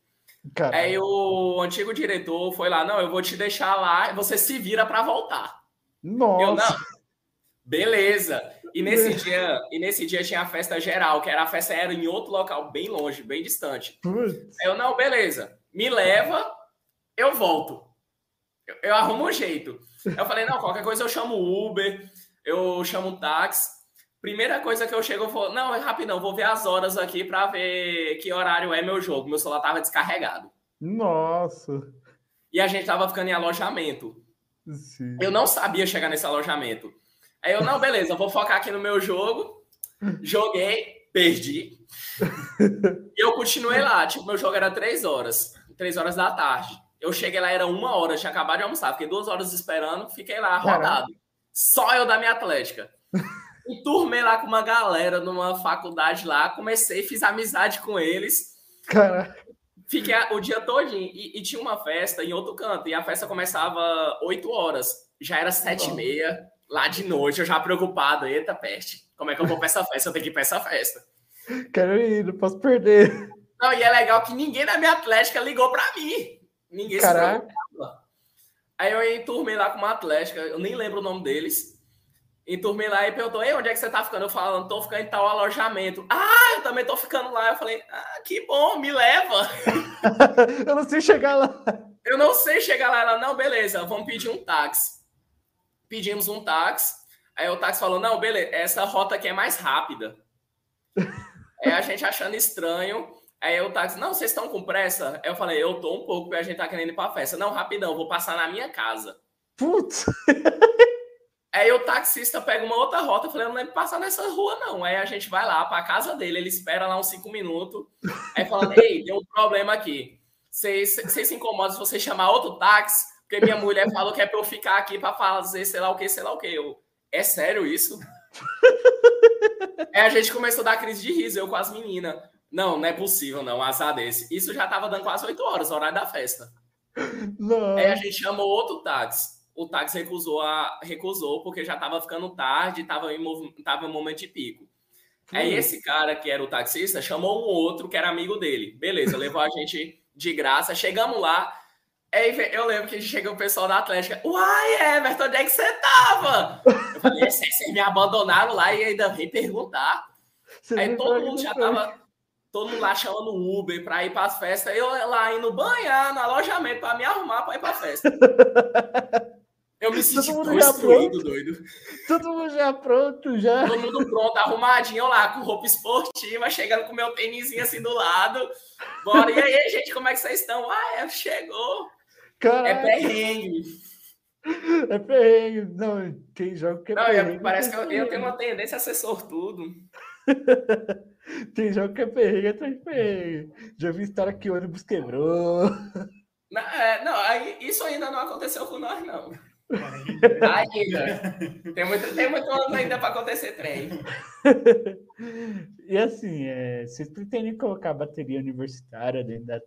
Aí o antigo diretor foi lá, não, eu vou te deixar lá, você se vira para voltar. Nossa. Eu, não. Beleza. E nesse dia, e nesse dia tinha a festa geral, que era a festa era em outro local, bem longe, bem distante. Putz. Eu não, beleza. Me leva, eu volto. Eu, eu arrumo um jeito. Eu falei, não, qualquer coisa eu chamo Uber, eu chamo táxi. Primeira coisa que eu chego, eu falo, não, é rapidão, vou ver as horas aqui para ver que horário é meu jogo. Meu celular tava descarregado. Nossa. E a gente tava ficando em alojamento. Sim. Eu não sabia chegar nesse alojamento. Aí eu, não, beleza, vou focar aqui no meu jogo. Joguei, perdi. e eu continuei lá. Tipo, meu jogo era três horas. Três horas da tarde. Eu cheguei lá, era uma hora, tinha acabado de almoçar. Fiquei duas horas esperando, fiquei lá rodado. Só eu da minha Atlética. Enturmei lá com uma galera numa faculdade lá, comecei, fiz amizade com eles. Caraca. Fiquei o dia todinho. E, e, tinha uma festa em outro canto. E a festa começava 8 horas. Já era 7 e meia, lá de noite. Eu já preocupado. Eita, peste. Como é que eu vou pra essa festa? Eu tenho que ir pra essa festa. Quero ir, não posso perder. Não, e é legal que ninguém da minha Atlética ligou pra mim. Ninguém Caraca. se preocupava. Aí eu enturmei lá com uma Atlética. Eu nem lembro o nome deles. Enturmei lá e perguntou: Ei, onde é que você tá ficando? Eu falando, tô ficando em tal alojamento. Ah, eu também tô ficando lá. Eu falei, ah, que bom, me leva. eu não sei chegar lá. Eu não sei chegar lá. Ela, não, beleza, vamos pedir um táxi. Pedimos um táxi. Aí o táxi falou: não, beleza, essa rota aqui é mais rápida. Aí a gente achando estranho. Aí o táxi, não, vocês estão com pressa? Aí eu falei, eu tô um pouco, porque a gente tá querendo ir pra festa. Não, rapidão, vou passar na minha casa. Putz! Aí o taxista pega uma outra rota, eu falei, não lembro passar nessa rua, não. Aí a gente vai lá para a casa dele, ele espera lá uns cinco minutos. Aí fala, ei, tem um problema aqui. Vocês se incomodam se você chamar outro táxi, porque minha mulher falou que é para eu ficar aqui para fazer sei lá o que, sei lá o que. Eu, é sério isso? Aí a gente começou a dar crise de riso, eu com as meninas. Não, não é possível, não, azar desse. Isso já tava dando quase oito horas, horário da festa. Não. Aí a gente chamou outro táxi o táxi recusou, a, recusou porque já estava ficando tarde, estava em, tava em momento de pico. Hum. Aí esse cara que era o taxista chamou um outro que era amigo dele. Beleza, levou a gente de graça. Chegamos lá. Eu lembro que chegou o pessoal da Atlética. Uai, Everton, onde é que você tava? Eu falei, vocês me abandonaram lá e ainda vem perguntar. Você Aí todo mundo já tava. Todo mundo lá chamando Uber pra ir pras festas. Eu lá indo banhar no alojamento pra me arrumar pra ir pra festa. Eu me senti Todo mundo já pronto. doido. Todo mundo já pronto, já. Todo mundo pronto, arrumadinho lá, com roupa esportiva, chegando com meu tênisinho assim do lado. Bora, e aí, gente, como é que vocês estão? Ah, é, chegou. Caraca. É perrengue. É perrengue. Não, quem joga que é Não, perrengue. parece que eu, eu, tenho uma tendência a ser sortudo. tem jogo que é perrengue atrás de perrengue. Já vi história que o ônibus quebrou. Não, é, não, isso ainda não aconteceu com nós, não. Ainda. Tem muito, tem muito ano ainda para acontecer trem. e assim, é, vocês pretendem colocar bateria universitária dentro da,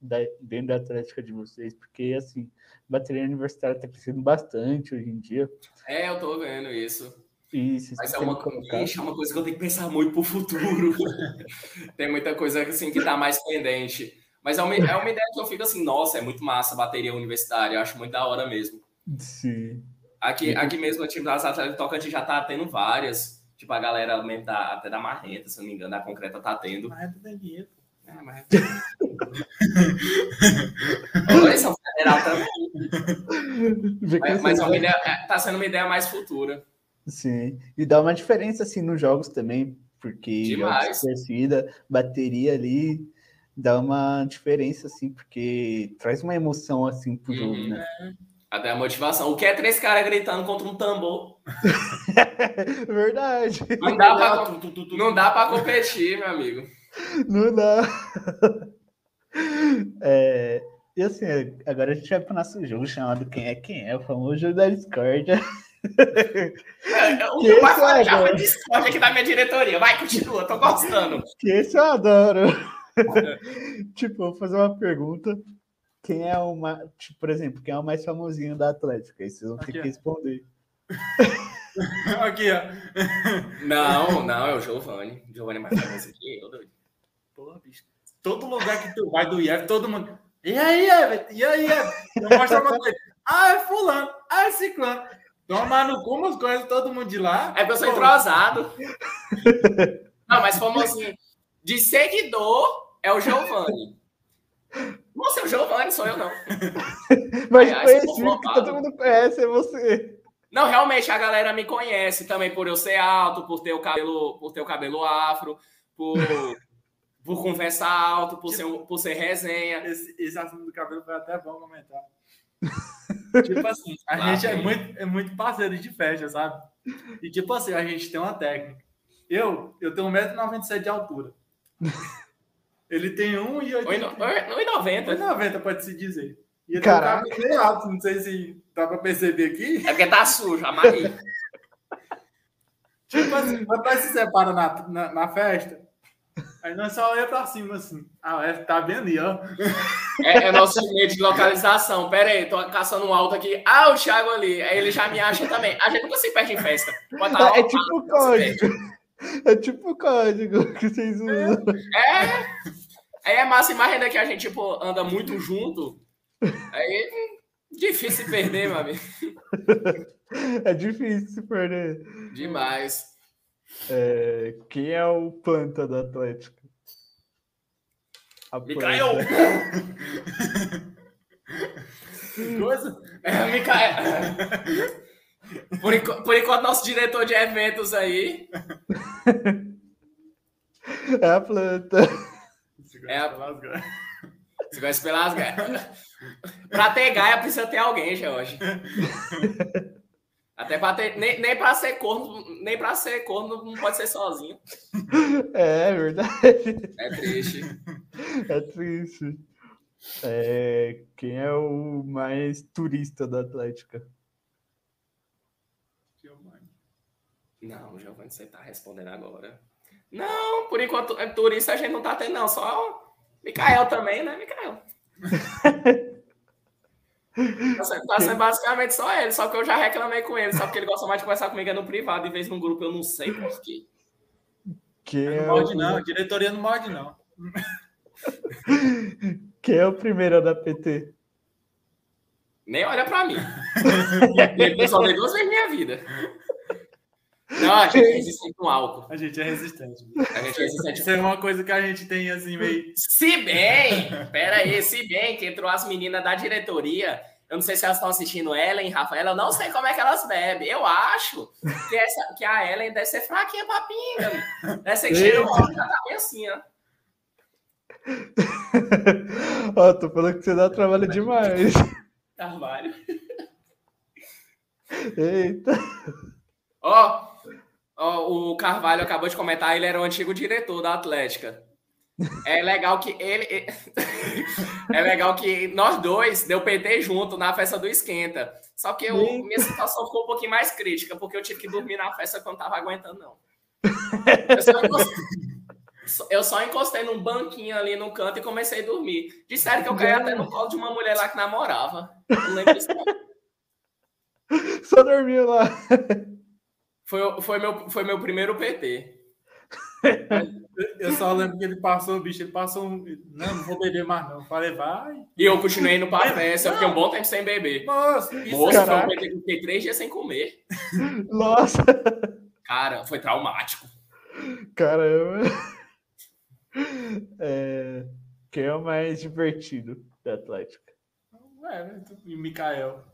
da, dentro da Atlética de vocês? Porque, assim, bateria universitária está crescendo bastante hoje em dia. É, eu tô vendo isso. Isso, Mas é uma, é uma coisa que eu tenho que pensar muito pro futuro. tem muita coisa assim que tá mais pendente. Mas é uma, é uma ideia que eu fico assim, nossa, é muito massa a bateria universitária, eu acho muito da hora mesmo. Sim. Aqui, aqui mesmo, o time das Atléticas Tocantins já tá tendo várias. Tipo, a galera mesmo tá, até da Marreta, se não me engano, a concreta tá tendo. Marreta tem dinheiro. É, mas... Eles são federal também. mas, mas uma ideia, é, tá sendo uma ideia mais futura. Sim. E dá uma diferença, assim, nos jogos também, porque Demais. torcida, bateria ali, dá uma diferença, assim, porque traz uma emoção, assim, pro jogo, uhum. né? Até a motivação. O que é três caras gritando contra um tambor? Verdade. Não dá, pra, não dá pra competir, meu amigo. Não dá. É, e assim, agora a gente vai pro nosso jogo chamado Quem é Quem é, o famoso jogo da discórdia. É, o que mais fora já foi Discord aqui da minha diretoria. Vai, continua, tô gostando. Que esse eu adoro. tipo, vou fazer uma pergunta quem é o mais, tipo, por exemplo, quem é o mais famosinho da Atlética? Aí vocês vão ter que responder. aqui, ó. Não, não, é o Giovanni. Giovanni é mais famoso aqui, eu doido. Porra, bicho. Todo lugar que tu vai do IEF, todo mundo. E aí, Everton? E aí, Everton? Coisa. Ah, é fulano. Ah, é ciclano. Toma no cu umas coisas, todo mundo de lá. É que eu sou entrosado. Não, mas famosinho. De seguidor é o Giovanni. Nossa, é o Giovanni, sou eu não. Mas conhecido que todo mundo conhece é você. Não, realmente a galera me conhece também por eu ser alto, por ter o cabelo, por ter o cabelo afro, por, por conversar alto, por, tipo, ser, por ser resenha. Esse, esse assunto do cabelo foi até bom comentar. tipo assim, a claro, gente é muito, é muito parceiro de festa, sabe? E tipo assim, a gente tem uma técnica. Eu, eu tenho 1,97m de altura. Ele tem 1,80. 1,90. 1,90 pode se dizer. E ele Caraca. tá bem alto, não sei se dá pra perceber aqui. É porque tá sujo, amarrei. tipo assim, quando nós se separa na, na, na, festa, aí nós só olhamos pra cima assim. Ah, é, tá bem ali, ó. É, é nosso meio de localização. Pera aí, tô caçando um alto aqui. Ah, o Thiago ali. Aí ele já me acha também. A gente nunca se perde em festa. Tá é, é tipo código. É tipo o código que vocês usam. É. Aí é massa mais ainda que a gente tipo, anda muito junto. Aí difícil se perder, meu amigo. É difícil se perder. Demais. É, quem é o planta do Atlético? A Micael! Coisa? É, Micael. Por, enquanto, por enquanto, nosso diretor de eventos aí. É a planta. É a... Você conhece pelas gaias. Pra ter gaia precisa ter alguém, Jorge. Até pra ter. Nem, nem pra ser corno, nem pra ser corno não pode ser sozinho. É, é verdade. É triste. É triste. É, quem é o mais turista da Atlética? Não, Giovanni, você tá respondendo agora. Não, por enquanto, é turista a gente não tá tendo, não. Só Mikael também, né, Mikael? tá, sendo, tá sendo basicamente só ele, só que eu já reclamei com ele, só porque ele gosta mais de conversar comigo é no privado, em vez de no grupo, eu não sei por quê. Que não morde, não, a diretoria não morde, não. Quem Quem é o primeiro da PT? Nem olha pra mim. Eu só dei duas vezes minha vida. Não, a gente é resistente com álcool. A gente é resistente. A gente é resistente. Isso é uma coisa que a gente tem assim meio. Se bem, pera aí, se bem que entrou as meninas da diretoria, eu não sei se elas estão assistindo Ellen, Rafaela, eu não sei como é que elas bebem. Eu acho que, essa, que a Ellen deve ser fraquinha pra pinga. Deve ser cheirosa, já tá bem assim, ó. Ó, tô falando que você dá trabalho demais. Carvalho. Eita. Ó, ó, o Carvalho acabou de comentar, ele era o antigo diretor da Atlética. É legal que ele. é legal que nós dois deu PT junto na festa do Esquenta. Só que eu, minha situação ficou um pouquinho mais crítica, porque eu tive que dormir na festa não tava aguentando, não. Eu só, encostei, eu só encostei num banquinho ali no canto e comecei a dormir. Disseram que eu caí até no colo de uma mulher lá que namorava. Não lembro disso. Só dormiu lá. Foi, foi, meu, foi meu primeiro PT. Eu só lembro que ele passou, bicho, ele passou um. Não, não vou beber mais, não. Falei, vai. E eu continuei no pra festa, eu fiquei um bom tempo sem beber. Nossa, isso Moço, foi um. PT que eu fiquei três dias sem comer. Nossa, Cara, foi traumático. caramba. É, Quem é o mais divertido da Atlética? é, né? E Mikael.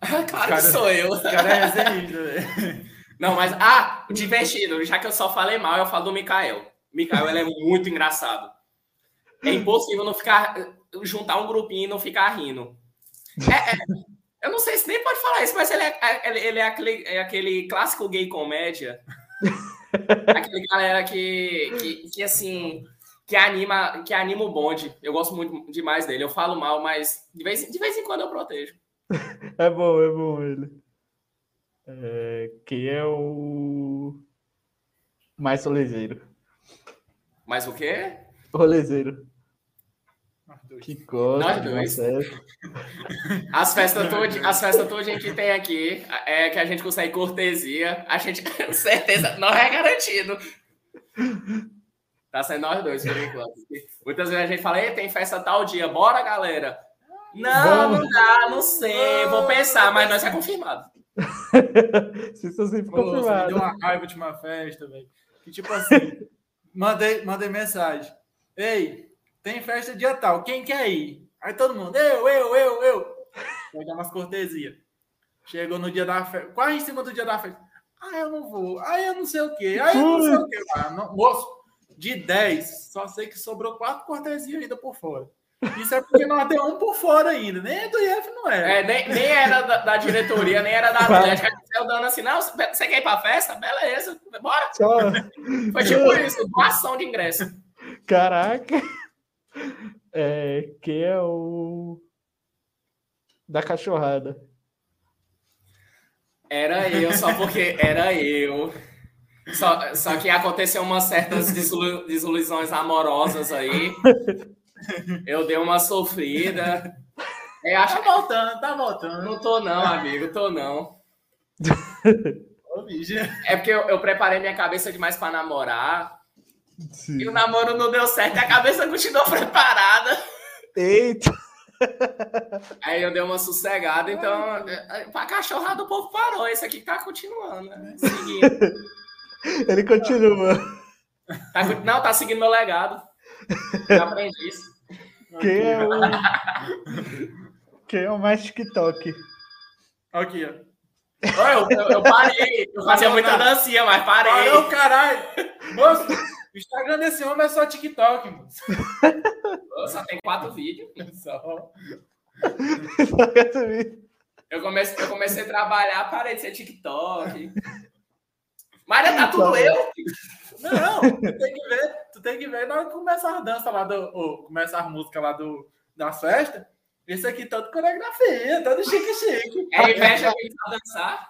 claro Cara- que sou eu. O cara é resenhista, velho. Não, mas, ah, divertido. Já que eu só falei mal, eu falo do Mikael. Mikael, ele é muito engraçado. É impossível não ficar, juntar um grupinho e não ficar rindo. É, é, eu não sei se nem pode falar isso, mas ele é, ele, ele é, aquele, é aquele clássico gay comédia. aquele galera que, que, que, assim, que anima, que anima o bonde. Eu gosto muito demais dele. Eu falo mal, mas de vez, de vez em quando eu protejo. É bom, é bom ele. É, Quem é o mais rolezeiro? Mas o quê? Rolezeiro. Que gosta Nós dois. As festas todas, as festas todas que tem aqui é que a gente consegue cortesia. A gente, com certeza, não é garantido. Tá sendo nós dois, por enquanto. Muitas vezes a gente fala, tem festa tal dia, bora, galera. Não, Vamos. não dá, não sei, vou pensar, mas nós é confirmado. Estão sempre Pô, você me deu uma raiva de uma festa, velho. Que tipo assim, mandei, mandei mensagem. Ei, tem festa dia tal, quem quer ir? Aí todo mundo, eu, eu, eu, eu. Vai dar umas cortesias. Chegou no dia da festa, quase em cima do dia da festa. Ah, eu não vou. Ah, eu não sei o quê. Ah, eu não sei o quê. Ah, não- moço, de 10, só sei que sobrou quatro cortesias ainda por fora. Isso é porque nós temos um por fora ainda. Nem do IF não é. É, nem, nem era da, da diretoria, nem era da Atlética. Saiu dando assim, não, você quer ir pra festa? Beleza, bora. Só... Foi tipo isso, doação de ingresso. Caraca. É, quem é o da cachorrada? Era eu, só porque era eu. Só, só que aconteceu umas certas desilu- desilusões amorosas aí. Eu dei uma sofrida. É, acho Tá voltando, tá voltando. não tô não, amigo, tô não. É porque eu, eu preparei minha cabeça demais pra namorar. Sim. E o namoro não deu certo e a cabeça continuou preparada. Eita! Aí eu dei uma sossegada, então, é, é, pra cachorrada o povo parou. Esse aqui tá continuando, né? Seguindo. Ele continua. Tá não, tá seguindo meu legado. Já aprendi isso. Quem é o. Quem é o mais TikTok? Aqui, ó. Eu, eu, eu parei. Eu fazia muita dancinha, mas parei. Parou, caralho. Moço, o Instagram desse homem é só TikTok, moço. Só tem quatro vídeos. Só. Eu comecei, eu comecei a trabalhar, parei de ser TikTok. Maria, tá tudo eu. Não, tu tem que ver, tu tem que ver na hora que começa as danças lá do. Ou começa as músicas lá do, das festas. Esse aqui todo coreografia, todo chique-chique. É inveja de pra dançar.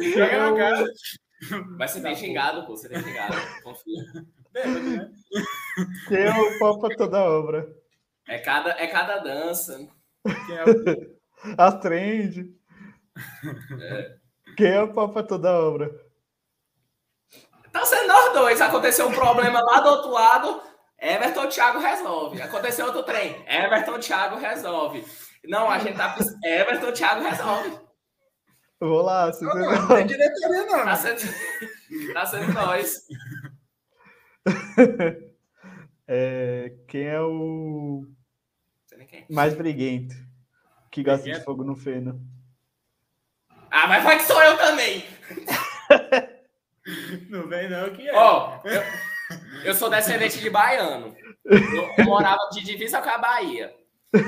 Chega na cara. Mas você tem xingado, pô. Você tem xingado. Confia. Bêbado, né? Quem é o pau pra toda obra? É cada, é cada dança. Quem é o- As trend. Quem é o pau pra toda obra? Tá sendo nós dois. Aconteceu um problema lá do outro lado, Everton Thiago resolve. Aconteceu outro trem, Everton Thiago resolve. Não, a gente tá. Everton Thiago resolve. vou lá. Não, não, não tem diretoria, não. Tá sendo, tá sendo nós. É, quem é o Sei nem quem. mais briguento? Que gosta de Briguento? fogo no feno? Ah, mas vai que sou eu também. Não vem, não, que é. Ó, eu, eu sou descendente de baiano. Eu, eu morava de divisa com a Bahia.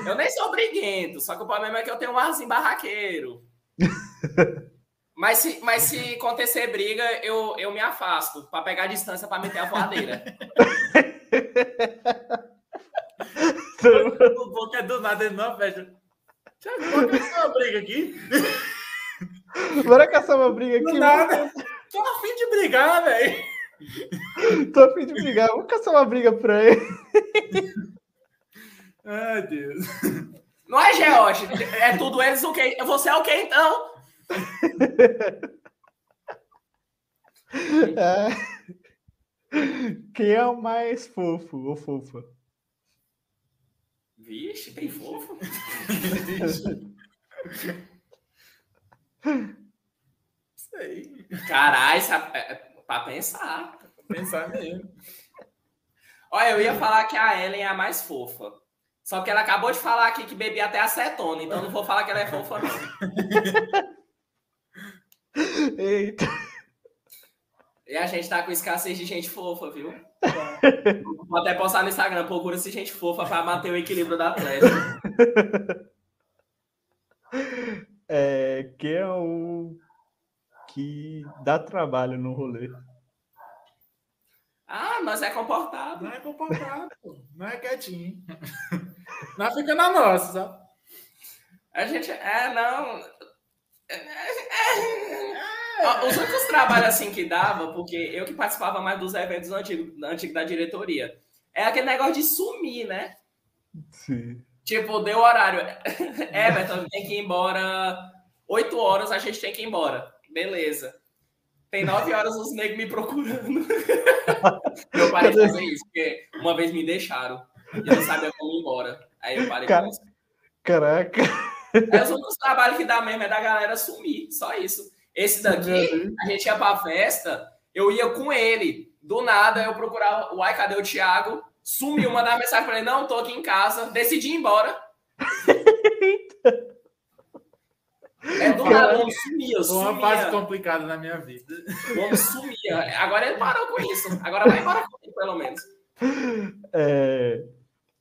Eu nem sou briguento, só que o problema é que eu tenho um arzinho barraqueiro. Mas se, mas se acontecer briga, eu, eu me afasto pra pegar a distância pra meter a voadeira. O Boca é do nada, ele não fecha. Thiago, qual que é a briga aqui? Bora caçar uma briga Do aqui. nada. Tô a fim de brigar, velho. Tô a fim de brigar. Vamos caçar uma briga pra ele. Ai, Deus. Não é George, é tudo eles o quê? Você é o quê então? É. Quem é o mais fofo ou fofa? Vixe, tem fofo. Sei. Caralho, isso é, é pra pensar. Pensar mesmo. Olha, eu ia falar que a Ellen é a mais fofa. Só que ela acabou de falar aqui que bebia até acetona, então não vou falar que ela é fofa, não. Eita. E a gente tá com escassez de gente fofa, viu? Vou até postar no Instagram, procura-se gente fofa pra manter o equilíbrio da Atlético. É, quem é o que dá trabalho no rolê? Ah, nós é comportado. Não é comportado, pô. Não é quietinho. Não fica na nossa, sabe? A gente. É, não. Ó, Os únicos trabalhos assim que dava, porque eu que participava mais dos eventos antigos, antigos da diretoria, é aquele negócio de sumir, né? Sim. Tipo, deu horário. Everton tem que ir embora 8 horas, a gente tem que ir embora. Beleza. Tem 9 horas os negros me procurando. eu parei de fazer isso, porque uma vez me deixaram. E eu não sabia como ir embora. Aí eu parei com isso. Caraca. É os únicos trabalhos que dá mesmo é da galera sumir. Só isso. Esse daqui, a gente ia pra festa, eu ia com ele. Do nada, eu procurava, uai, cadê o Thiago? Sumiu, mandava mensagem pra ele, não, tô aqui em casa, decidi ir embora. É do nada, o homem sumia, Foi uma fase complicada na minha vida. O homem sumia. Agora ele parou com isso. Agora vai embora comigo, pelo menos. É,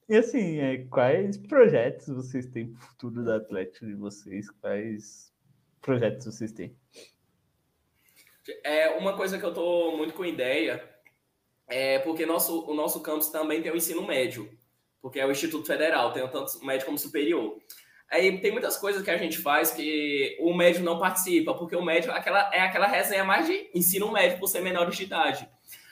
E assim, é, quais projetos vocês têm pro futuro da Atlético de vocês? Quais projetos vocês têm? É uma coisa que eu tô muito com ideia é porque nosso, o nosso campus também tem o ensino médio, porque é o Instituto Federal, tem tanto o médio como superior. Aí tem muitas coisas que a gente faz que o médio não participa, porque o médio é aquela, é aquela resenha mais de ensino médio por ser menor de idade.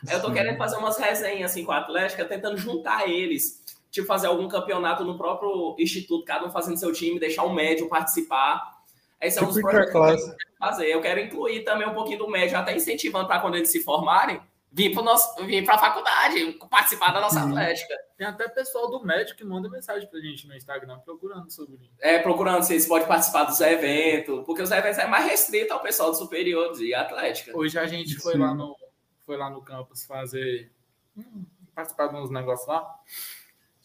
Aí eu tô Sim. querendo fazer umas resenhas assim com a Atlética, tentando juntar eles, tipo fazer algum campeonato no próprio instituto, cada um fazendo seu time, deixar um médio participar. Esse é um dos Tipo projetos que eu quero fazer. Eu quero incluir também um pouquinho do médio, até incentivando para quando eles se formarem, vir para nosso, vir para a faculdade, participar da nossa Sim. atlética. Tem até pessoal do médico que manda mensagem pra gente no Instagram procurando sobre isso. É, procurando se eles podem participar dos eventos, porque os eventos é mais restrito ao pessoal do superior de atlética. Hoje a gente foi Sim. lá no foi lá no campus fazer hum, participar de uns negócios lá.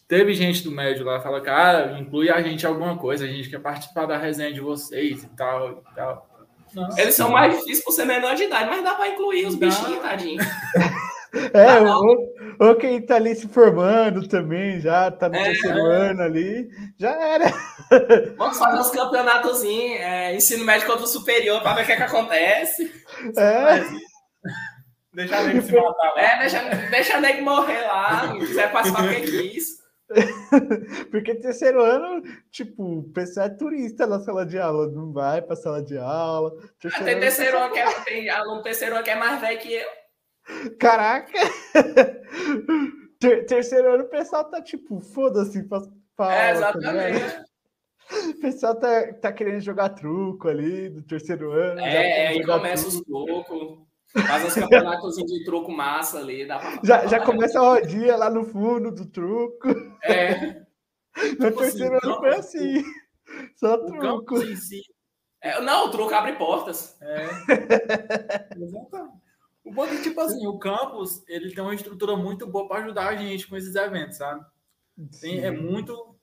Teve gente do médio lá, fala, cara, inclui a gente em alguma coisa, a gente quer participar da resenha de vocês e tal e tal. Não. Eles são mais difíceis por ser menor de idade, mas dá para incluir os Dá. bichinhos, tadinho. É, ou, ou quem tá ali se formando também, já tá no É. terceiro ano ali, já era. Vamos fazer uns campeonatozinhos, é, ensino médio contra o superior, para ver o que, é que acontece. É, Deixa a gente se matar lá. É, deixa, deixa nego morrer lá, não quiser participar porque quis. porque terceiro ano, tipo, o pessoal é turista na sala de aula, não vai pra sala de aula. Terceiro Tem terceiro ano que é, tem aluno terceiro ano que é mais velho que eu. Caraca! Ter- terceiro ano o pessoal tá tipo, foda-se pra, pra É, aula, tá exatamente. O pessoal tá, tá querendo jogar truco ali do terceiro ano. É, aí começa os truco. Faz uns campeonatos de truco massa ali. Dá pra... já, já começa a rodinha lá no fundo do truco. É. No tipo terceiro assim, ano foi assim. Só truco. em si. É, não, o truco abre portas. É. Exatamente. O bom é que, tipo assim, o campus, ele tem uma estrutura muito boa para ajudar a gente com esses eventos, sabe? Tem, é muito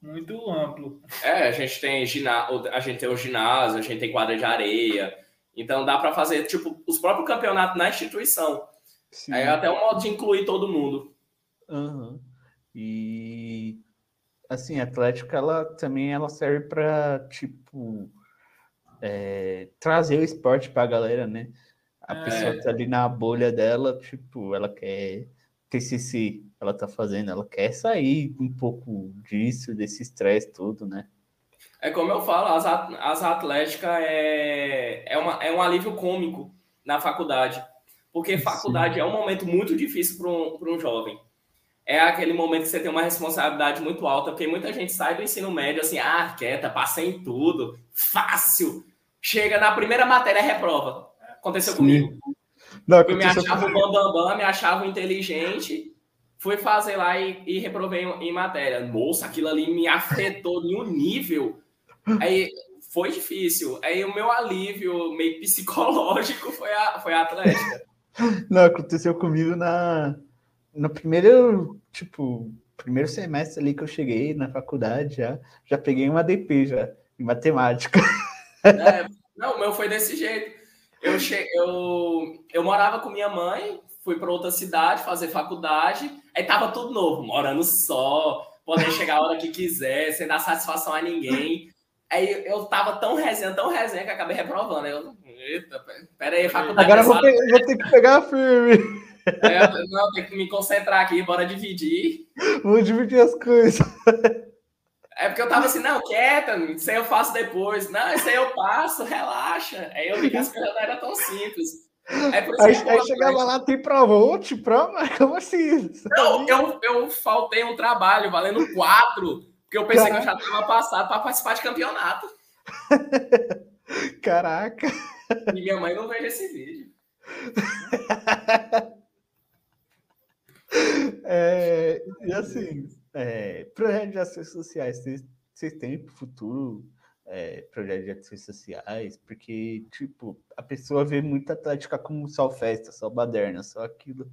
muito amplo. É, a gente tem ginásio, a gente tem o ginásio, a gente tem quadra de areia. Então dá para fazer tipo os próprios campeonatos na instituição. Sim. É até um modo de incluir todo mundo. Uhum. E assim, a Atlética ela também ela serve para tipo é, trazer o esporte para a galera, né? A é. pessoa tá ali na bolha dela, tipo, ela quer TCC, ela tá fazendo, ela quer sair um pouco disso, desse estresse todo, né? É como eu falo, as, as atléticas é, é, uma, é um alívio cômico na faculdade. Porque faculdade Sim. é um momento muito difícil para um, um jovem. É aquele momento que você tem uma responsabilidade muito alta, porque muita gente sai do ensino médio assim, ah, quieta, passei em tudo, fácil. Chega na primeira matéria, reprova. Aconteceu Sim. comigo. Não, eu me achava o bambambam, me achava inteligente, fui fazer lá e, e reprovei em, em matéria. Moça, aquilo ali me afetou em um nível. Aí foi difícil. Aí o meu alívio meio psicológico foi a, foi a Atlética. Não, aconteceu comigo na, no primeiro, tipo, primeiro semestre ali que eu cheguei na faculdade já, já peguei uma DP já, em matemática. É, não, o meu foi desse jeito. Eu, che... eu, eu morava com minha mãe, fui para outra cidade fazer faculdade, aí tava tudo novo, morando só, podendo chegar a hora que quiser, sem dar satisfação a ninguém. Aí eu tava tão resenha, tão resenha que acabei reprovando. Eu, eita, pera aí, faculdade. Agora vou, pe... vou ter que pegar firme. É, não, tem que me concentrar aqui, bora dividir. Vou dividir as coisas. É porque eu tava assim, não, quieta, isso aí eu faço depois. Não, isso aí eu passo, relaxa. Aí eu vi que as coisas não eram tão simples. É aí, aí chegava lá, tem prova, outro prova? Como assim? Não, eu, eu faltei um trabalho valendo quatro, porque eu pensei Caraca. que eu já tava passado para participar de campeonato. Caraca. E minha mãe não veja esse vídeo. É, e assim, é, projeto de ações sociais, vocês, vocês têm para o futuro é, projeto de ações sociais? Porque, tipo, a pessoa vê muita atlética como só festa, só baderna, só aquilo.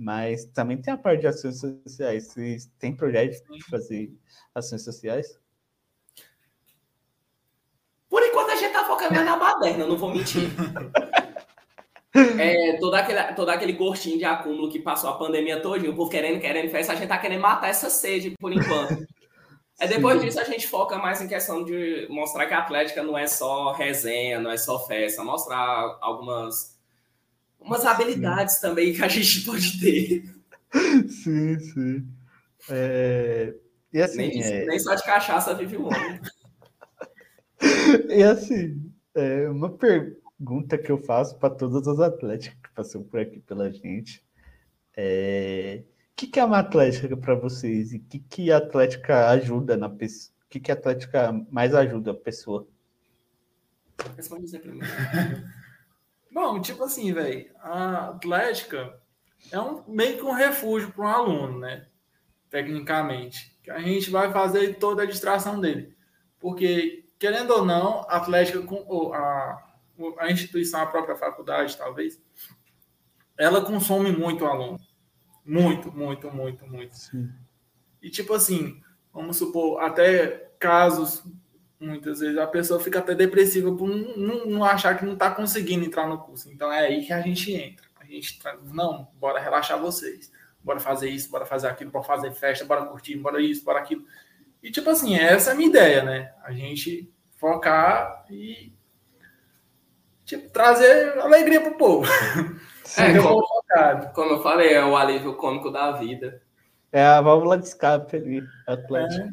Mas também tem a parte de ações sociais. Vocês têm projeto de fazer ações sociais? Por enquanto a gente tá focando na baderna, não vou mentir. É, todo, aquele, todo aquele gostinho de acúmulo que passou a pandemia toda, o povo querendo, querendo festa, a gente tá querendo matar essa sede por enquanto. É depois disso a gente foca mais em questão de mostrar que a Atlética não é só resenha, não é só festa, mostrar algumas umas habilidades sim. também que a gente pode ter. Sim, sim. É... E assim, nem, é... nem só de cachaça vive o homem. e assim, é uma pergunta pergunta que eu faço para todas as atléticas que passam por aqui pela gente. É... O que, que é uma atlética para vocês? E o que, que a atlética ajuda na pessoa? O que, que a atlética mais ajuda a pessoa? Responde você primeiro. Bom, tipo assim, velho, a atlética é um meio que um refúgio para um aluno, né? Tecnicamente. Que a gente vai fazer toda a distração dele. Porque, querendo ou não, a atlética com a a instituição, a própria faculdade, talvez, ela consome muito o aluno. Muito, muito, muito, muito. Sim. E tipo assim, vamos supor, até casos, muitas vezes a pessoa fica até depressiva por não, não achar que não está conseguindo entrar no curso. Então é aí que a gente entra. A gente não, bora relaxar vocês. Bora fazer isso, bora fazer aquilo, bora fazer festa, bora curtir, bora isso, bora aquilo. E tipo assim, essa é a minha ideia, né? A gente focar e tipo, trazer alegria pro povo. É, como, como, eu falei, é o alívio cômico da vida. É a válvula de escape ali, Atlético. É,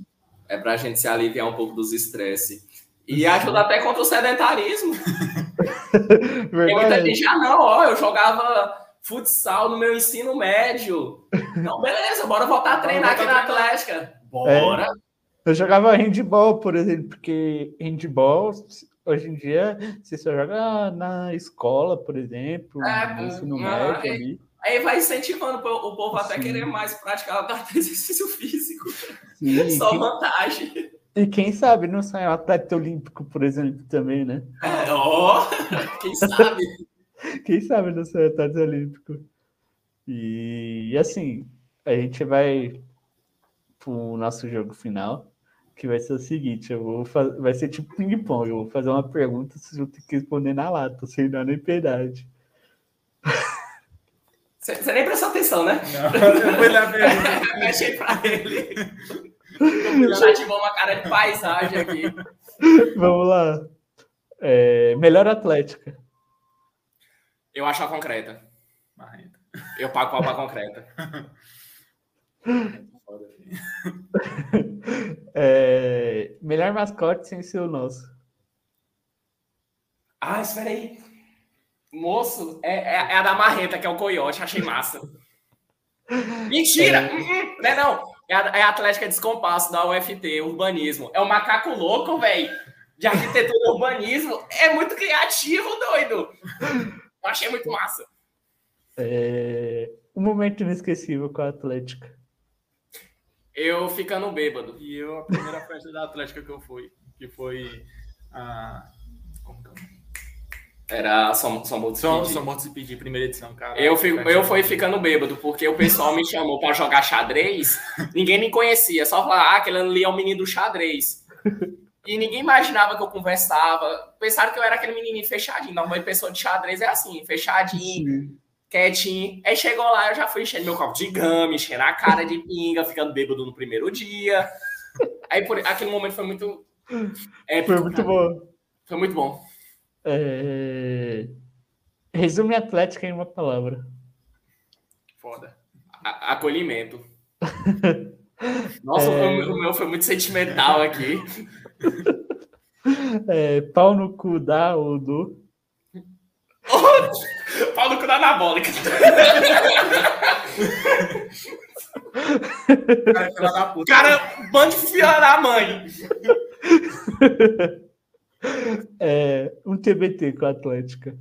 é pra gente se aliviar um pouco dos estresses. E ajuda até contra o sedentarismo. Porque muita gente, ah, não, ó, eu jogava futsal no meu ensino médio. Então, beleza, bora voltar a treinar aqui na Atlética. Bora. É. Eu jogava handball, por exemplo, porque handball hoje em dia, você só joga na escola, por exemplo, É, no ensino ah, médio é. ali. Aí vai incentivando o povo até Sim. querer mais praticar exercício físico. Sim, Só vantagem. e quem sabe não sai um atleta olímpico, por exemplo, também, né? É, Ó, quem sabe? Quem sabe não ser atleta olímpico. E assim, a gente vai pro nosso jogo final, que vai ser o seguinte, eu vou fazer, vai ser tipo ping-pong, eu vou fazer uma pergunta, vocês vão ter que responder na lata, sem dar nem piedade. Você nem prestou atenção, né? Não, eu fui lá ver. Achei pra ele. Ativou uma cara de paisagem aqui. Vamos lá. É, melhor atlética. Eu acho a concreta. Eu pago pau pra concreta. É, melhor mascote sem ser o nosso. Ah, espera aí. Moço, é, é, é a da marreta, que é o coiote. Achei massa. Mentira! Hum, hum, Não é não. É a, é a Atlética Descompasso da UFT, urbanismo. É o macaco louco, velho. De arquitetura e urbanismo. É muito criativo, doido. Eu achei muito massa. É, um momento inesquecível com a Atlética. Eu ficando bêbado. E eu, a primeira festa da Atlética que eu fui, que foi a. Como que é? Era só, só muito Só, speed. só Mortos e Pedir, primeira edição, cara. Eu, fico, eu fui ficando bêbado, porque o pessoal me chamou pra jogar xadrez, ninguém me conhecia, só falava, ah, aquele ali é o menino do xadrez. E ninguém imaginava que eu conversava. Pensaram que eu era aquele menininho fechadinho. Normalmente pessoa de xadrez é assim, fechadinho, quietinho. Aí chegou lá, eu já fui enchendo meu copo de gama, enchendo a cara de pinga, ficando bêbado no primeiro dia. Aí por, aquele momento foi muito. épico, Foi muito cara. bom. Foi muito bom. É, resume a Atlética em uma palavra. Foda. A- acolhimento. Nossa, É. o, meu, foi muito sentimental aqui. É, pau no cu da ou do. Pau no cu da anabólica. Cara, bando de filha da mãe. É, um TBT com a Atlética.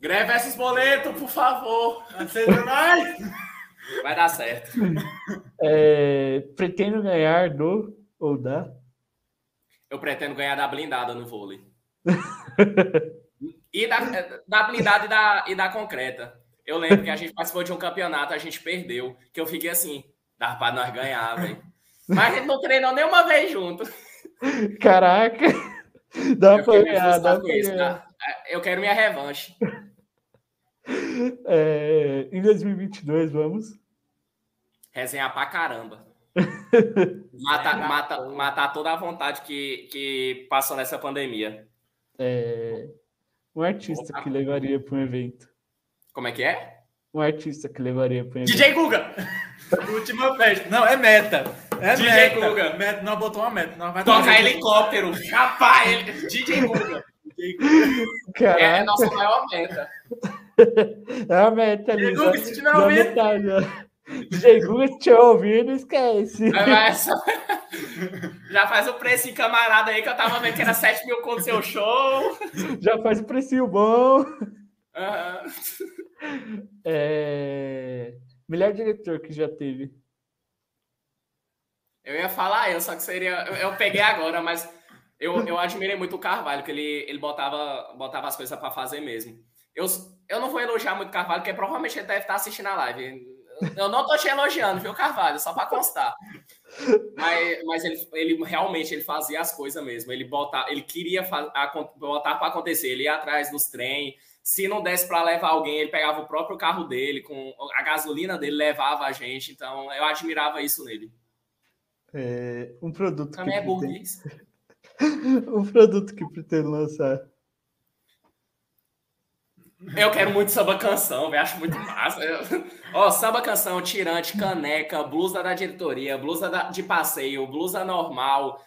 Greve esses boletos, por favor. Vai dar certo. É, pretendo ganhar do ou da. Eu pretendo ganhar da blindada no vôlei. E da, da blindada e da, e da concreta. Eu lembro que a gente participou de um campeonato, a gente perdeu. Que eu fiquei assim, dá pra nós ganhar, velho. Mas a gente não treinou nenhuma vez junto. Caraca! Dá Eu pra ganhar, dá com pra isso, ganhar. tá? Eu quero minha revanche. É, em 2022, vamos. Resenhar pra caramba. Matar, mata, matar toda a vontade que, que passou nessa pandemia. É, um artista que levaria para um evento. Como é que é? Um artista que levaria para um evento. DJ Guga! Última festa. Não, é meta. É DJ meta. Guga. meta. Nós botou uma meta. Nós vai Toca helicóptero! Rapaz, ele... DJ Guga! É a Caraca, nossa maior meta. é a meta ali. Guga, se tiver ouvindo. DJ Guga, se estiver ouvindo, esquece. Essa- Já faz o preço em camarada aí que eu tava vendo que era 7 mil conto seu show. Já faz o precinho bom. Aham. É... Melhor diretor que já teve. Eu ia falar eu, só que seria. Eu, peguei agora, mas eu, eu admirei muito o Carvalho, que ele, ele botava, botava as coisas pra fazer mesmo. Eu, eu não vou elogiar muito o Carvalho, porque provavelmente ele deve estar assistindo a live. Eu não tô te elogiando, viu, Carvalho? Só pra constar. Mas, mas ele, ele realmente ele fazia as coisas mesmo. Ele, bota, ele queria botar para acontecer. Ele ia atrás dos trem. Se não desse para levar alguém, ele pegava o próprio carro dele, com a gasolina dele, levava a gente. Então eu admirava isso nele. É, Um produto Também é que pretende... burguês. Um produto que pretende lançar. Eu quero muito samba canção, velho. Acho muito massa. Eu- Ó, samba canção, tirante, caneca, blusa da diretoria, blusa da- de passeio, blusa normal.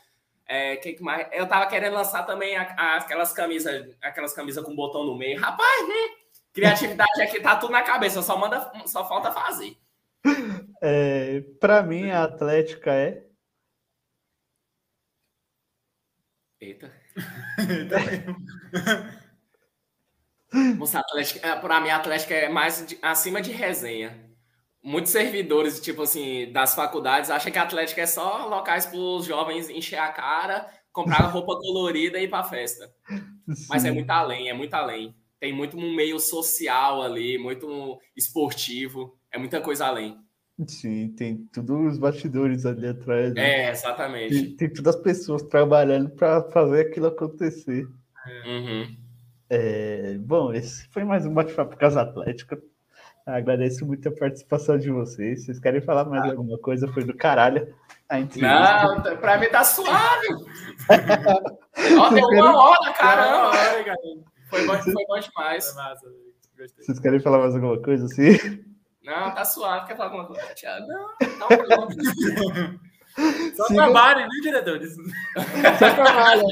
É, que que mais? Eu tava querendo lançar também a- a- aquelas camisas, aquelas camisas com botão no meio. Rapaz, hum, criatividade aqui tá tudo na cabeça, só manda, só falta fazer. É, para mim, a Atlética é. Eita. Moça, Atlética, é, pra mim, a Atlética é mais de, acima de resenha. Muitos servidores, tipo assim, das faculdades acham que a Atlética é só locais para os jovens encher a cara, comprar roupa colorida e ir pra festa. Sim. Mas é muito além, é muito além. Tem muito um meio social ali, muito esportivo, é muita coisa além. Sim, tem todos os bastidores ali atrás. Né? É, exatamente. Tem, tem, todas as pessoas trabalhando para fazer aquilo acontecer. Uhum. É, bom, esse foi mais um bate-papo Casa Atlética. Agradeço muito a participação de vocês. Vocês querem falar mais ah. alguma coisa? Foi do caralho. Não, pra mim tá suave. Ó, deu uma hora, caramba. Foi bom, foi bom demais. Foi massa, Vocês querem falar mais alguma coisa assim? Não, tá suave. Quer falar alguma coisa? Thiago? Não, não, não. Só Siga... trabalhem, viu, diretores? Só trabalham.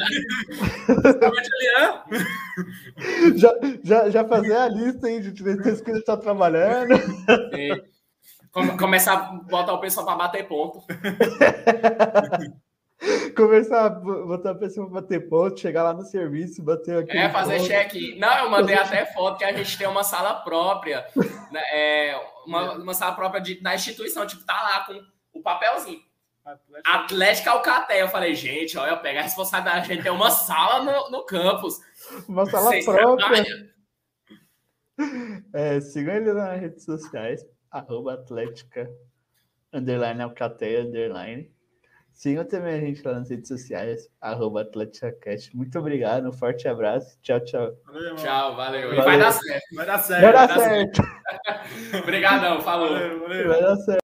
já, já, já fazer a lista hein, de diretores que ele está trabalhando. Sim. Começar a botar o pessoal para bater ponto. Começar a botar a pessoa para bater ponto, chegar lá no serviço, bater aqui. É, fazer check. Não, eu mandei até foto que a gente tem uma sala própria, né, é, uma, uma sala própria de, da instituição, tipo, tá lá com o papelzinho. Atlético, Atlético Alcatel. Eu falei, gente, olha, eu pego a responsabilidade, a gente tem uma sala no, no campus. Uma sala Vocês própria. É, sigam ele nas redes sociais, arroba Atlética, underline Alcatel, underline. Sigam também a gente lá nas redes sociais, arroba AtléticaCast. Muito obrigado, um forte abraço. Tchau, tchau. Valeu, tchau, valeu. valeu. E vai dar certo. Vai dar certo. Vai dar certo. Obrigadão, falou. Valeu, valeu. Vai dar certo.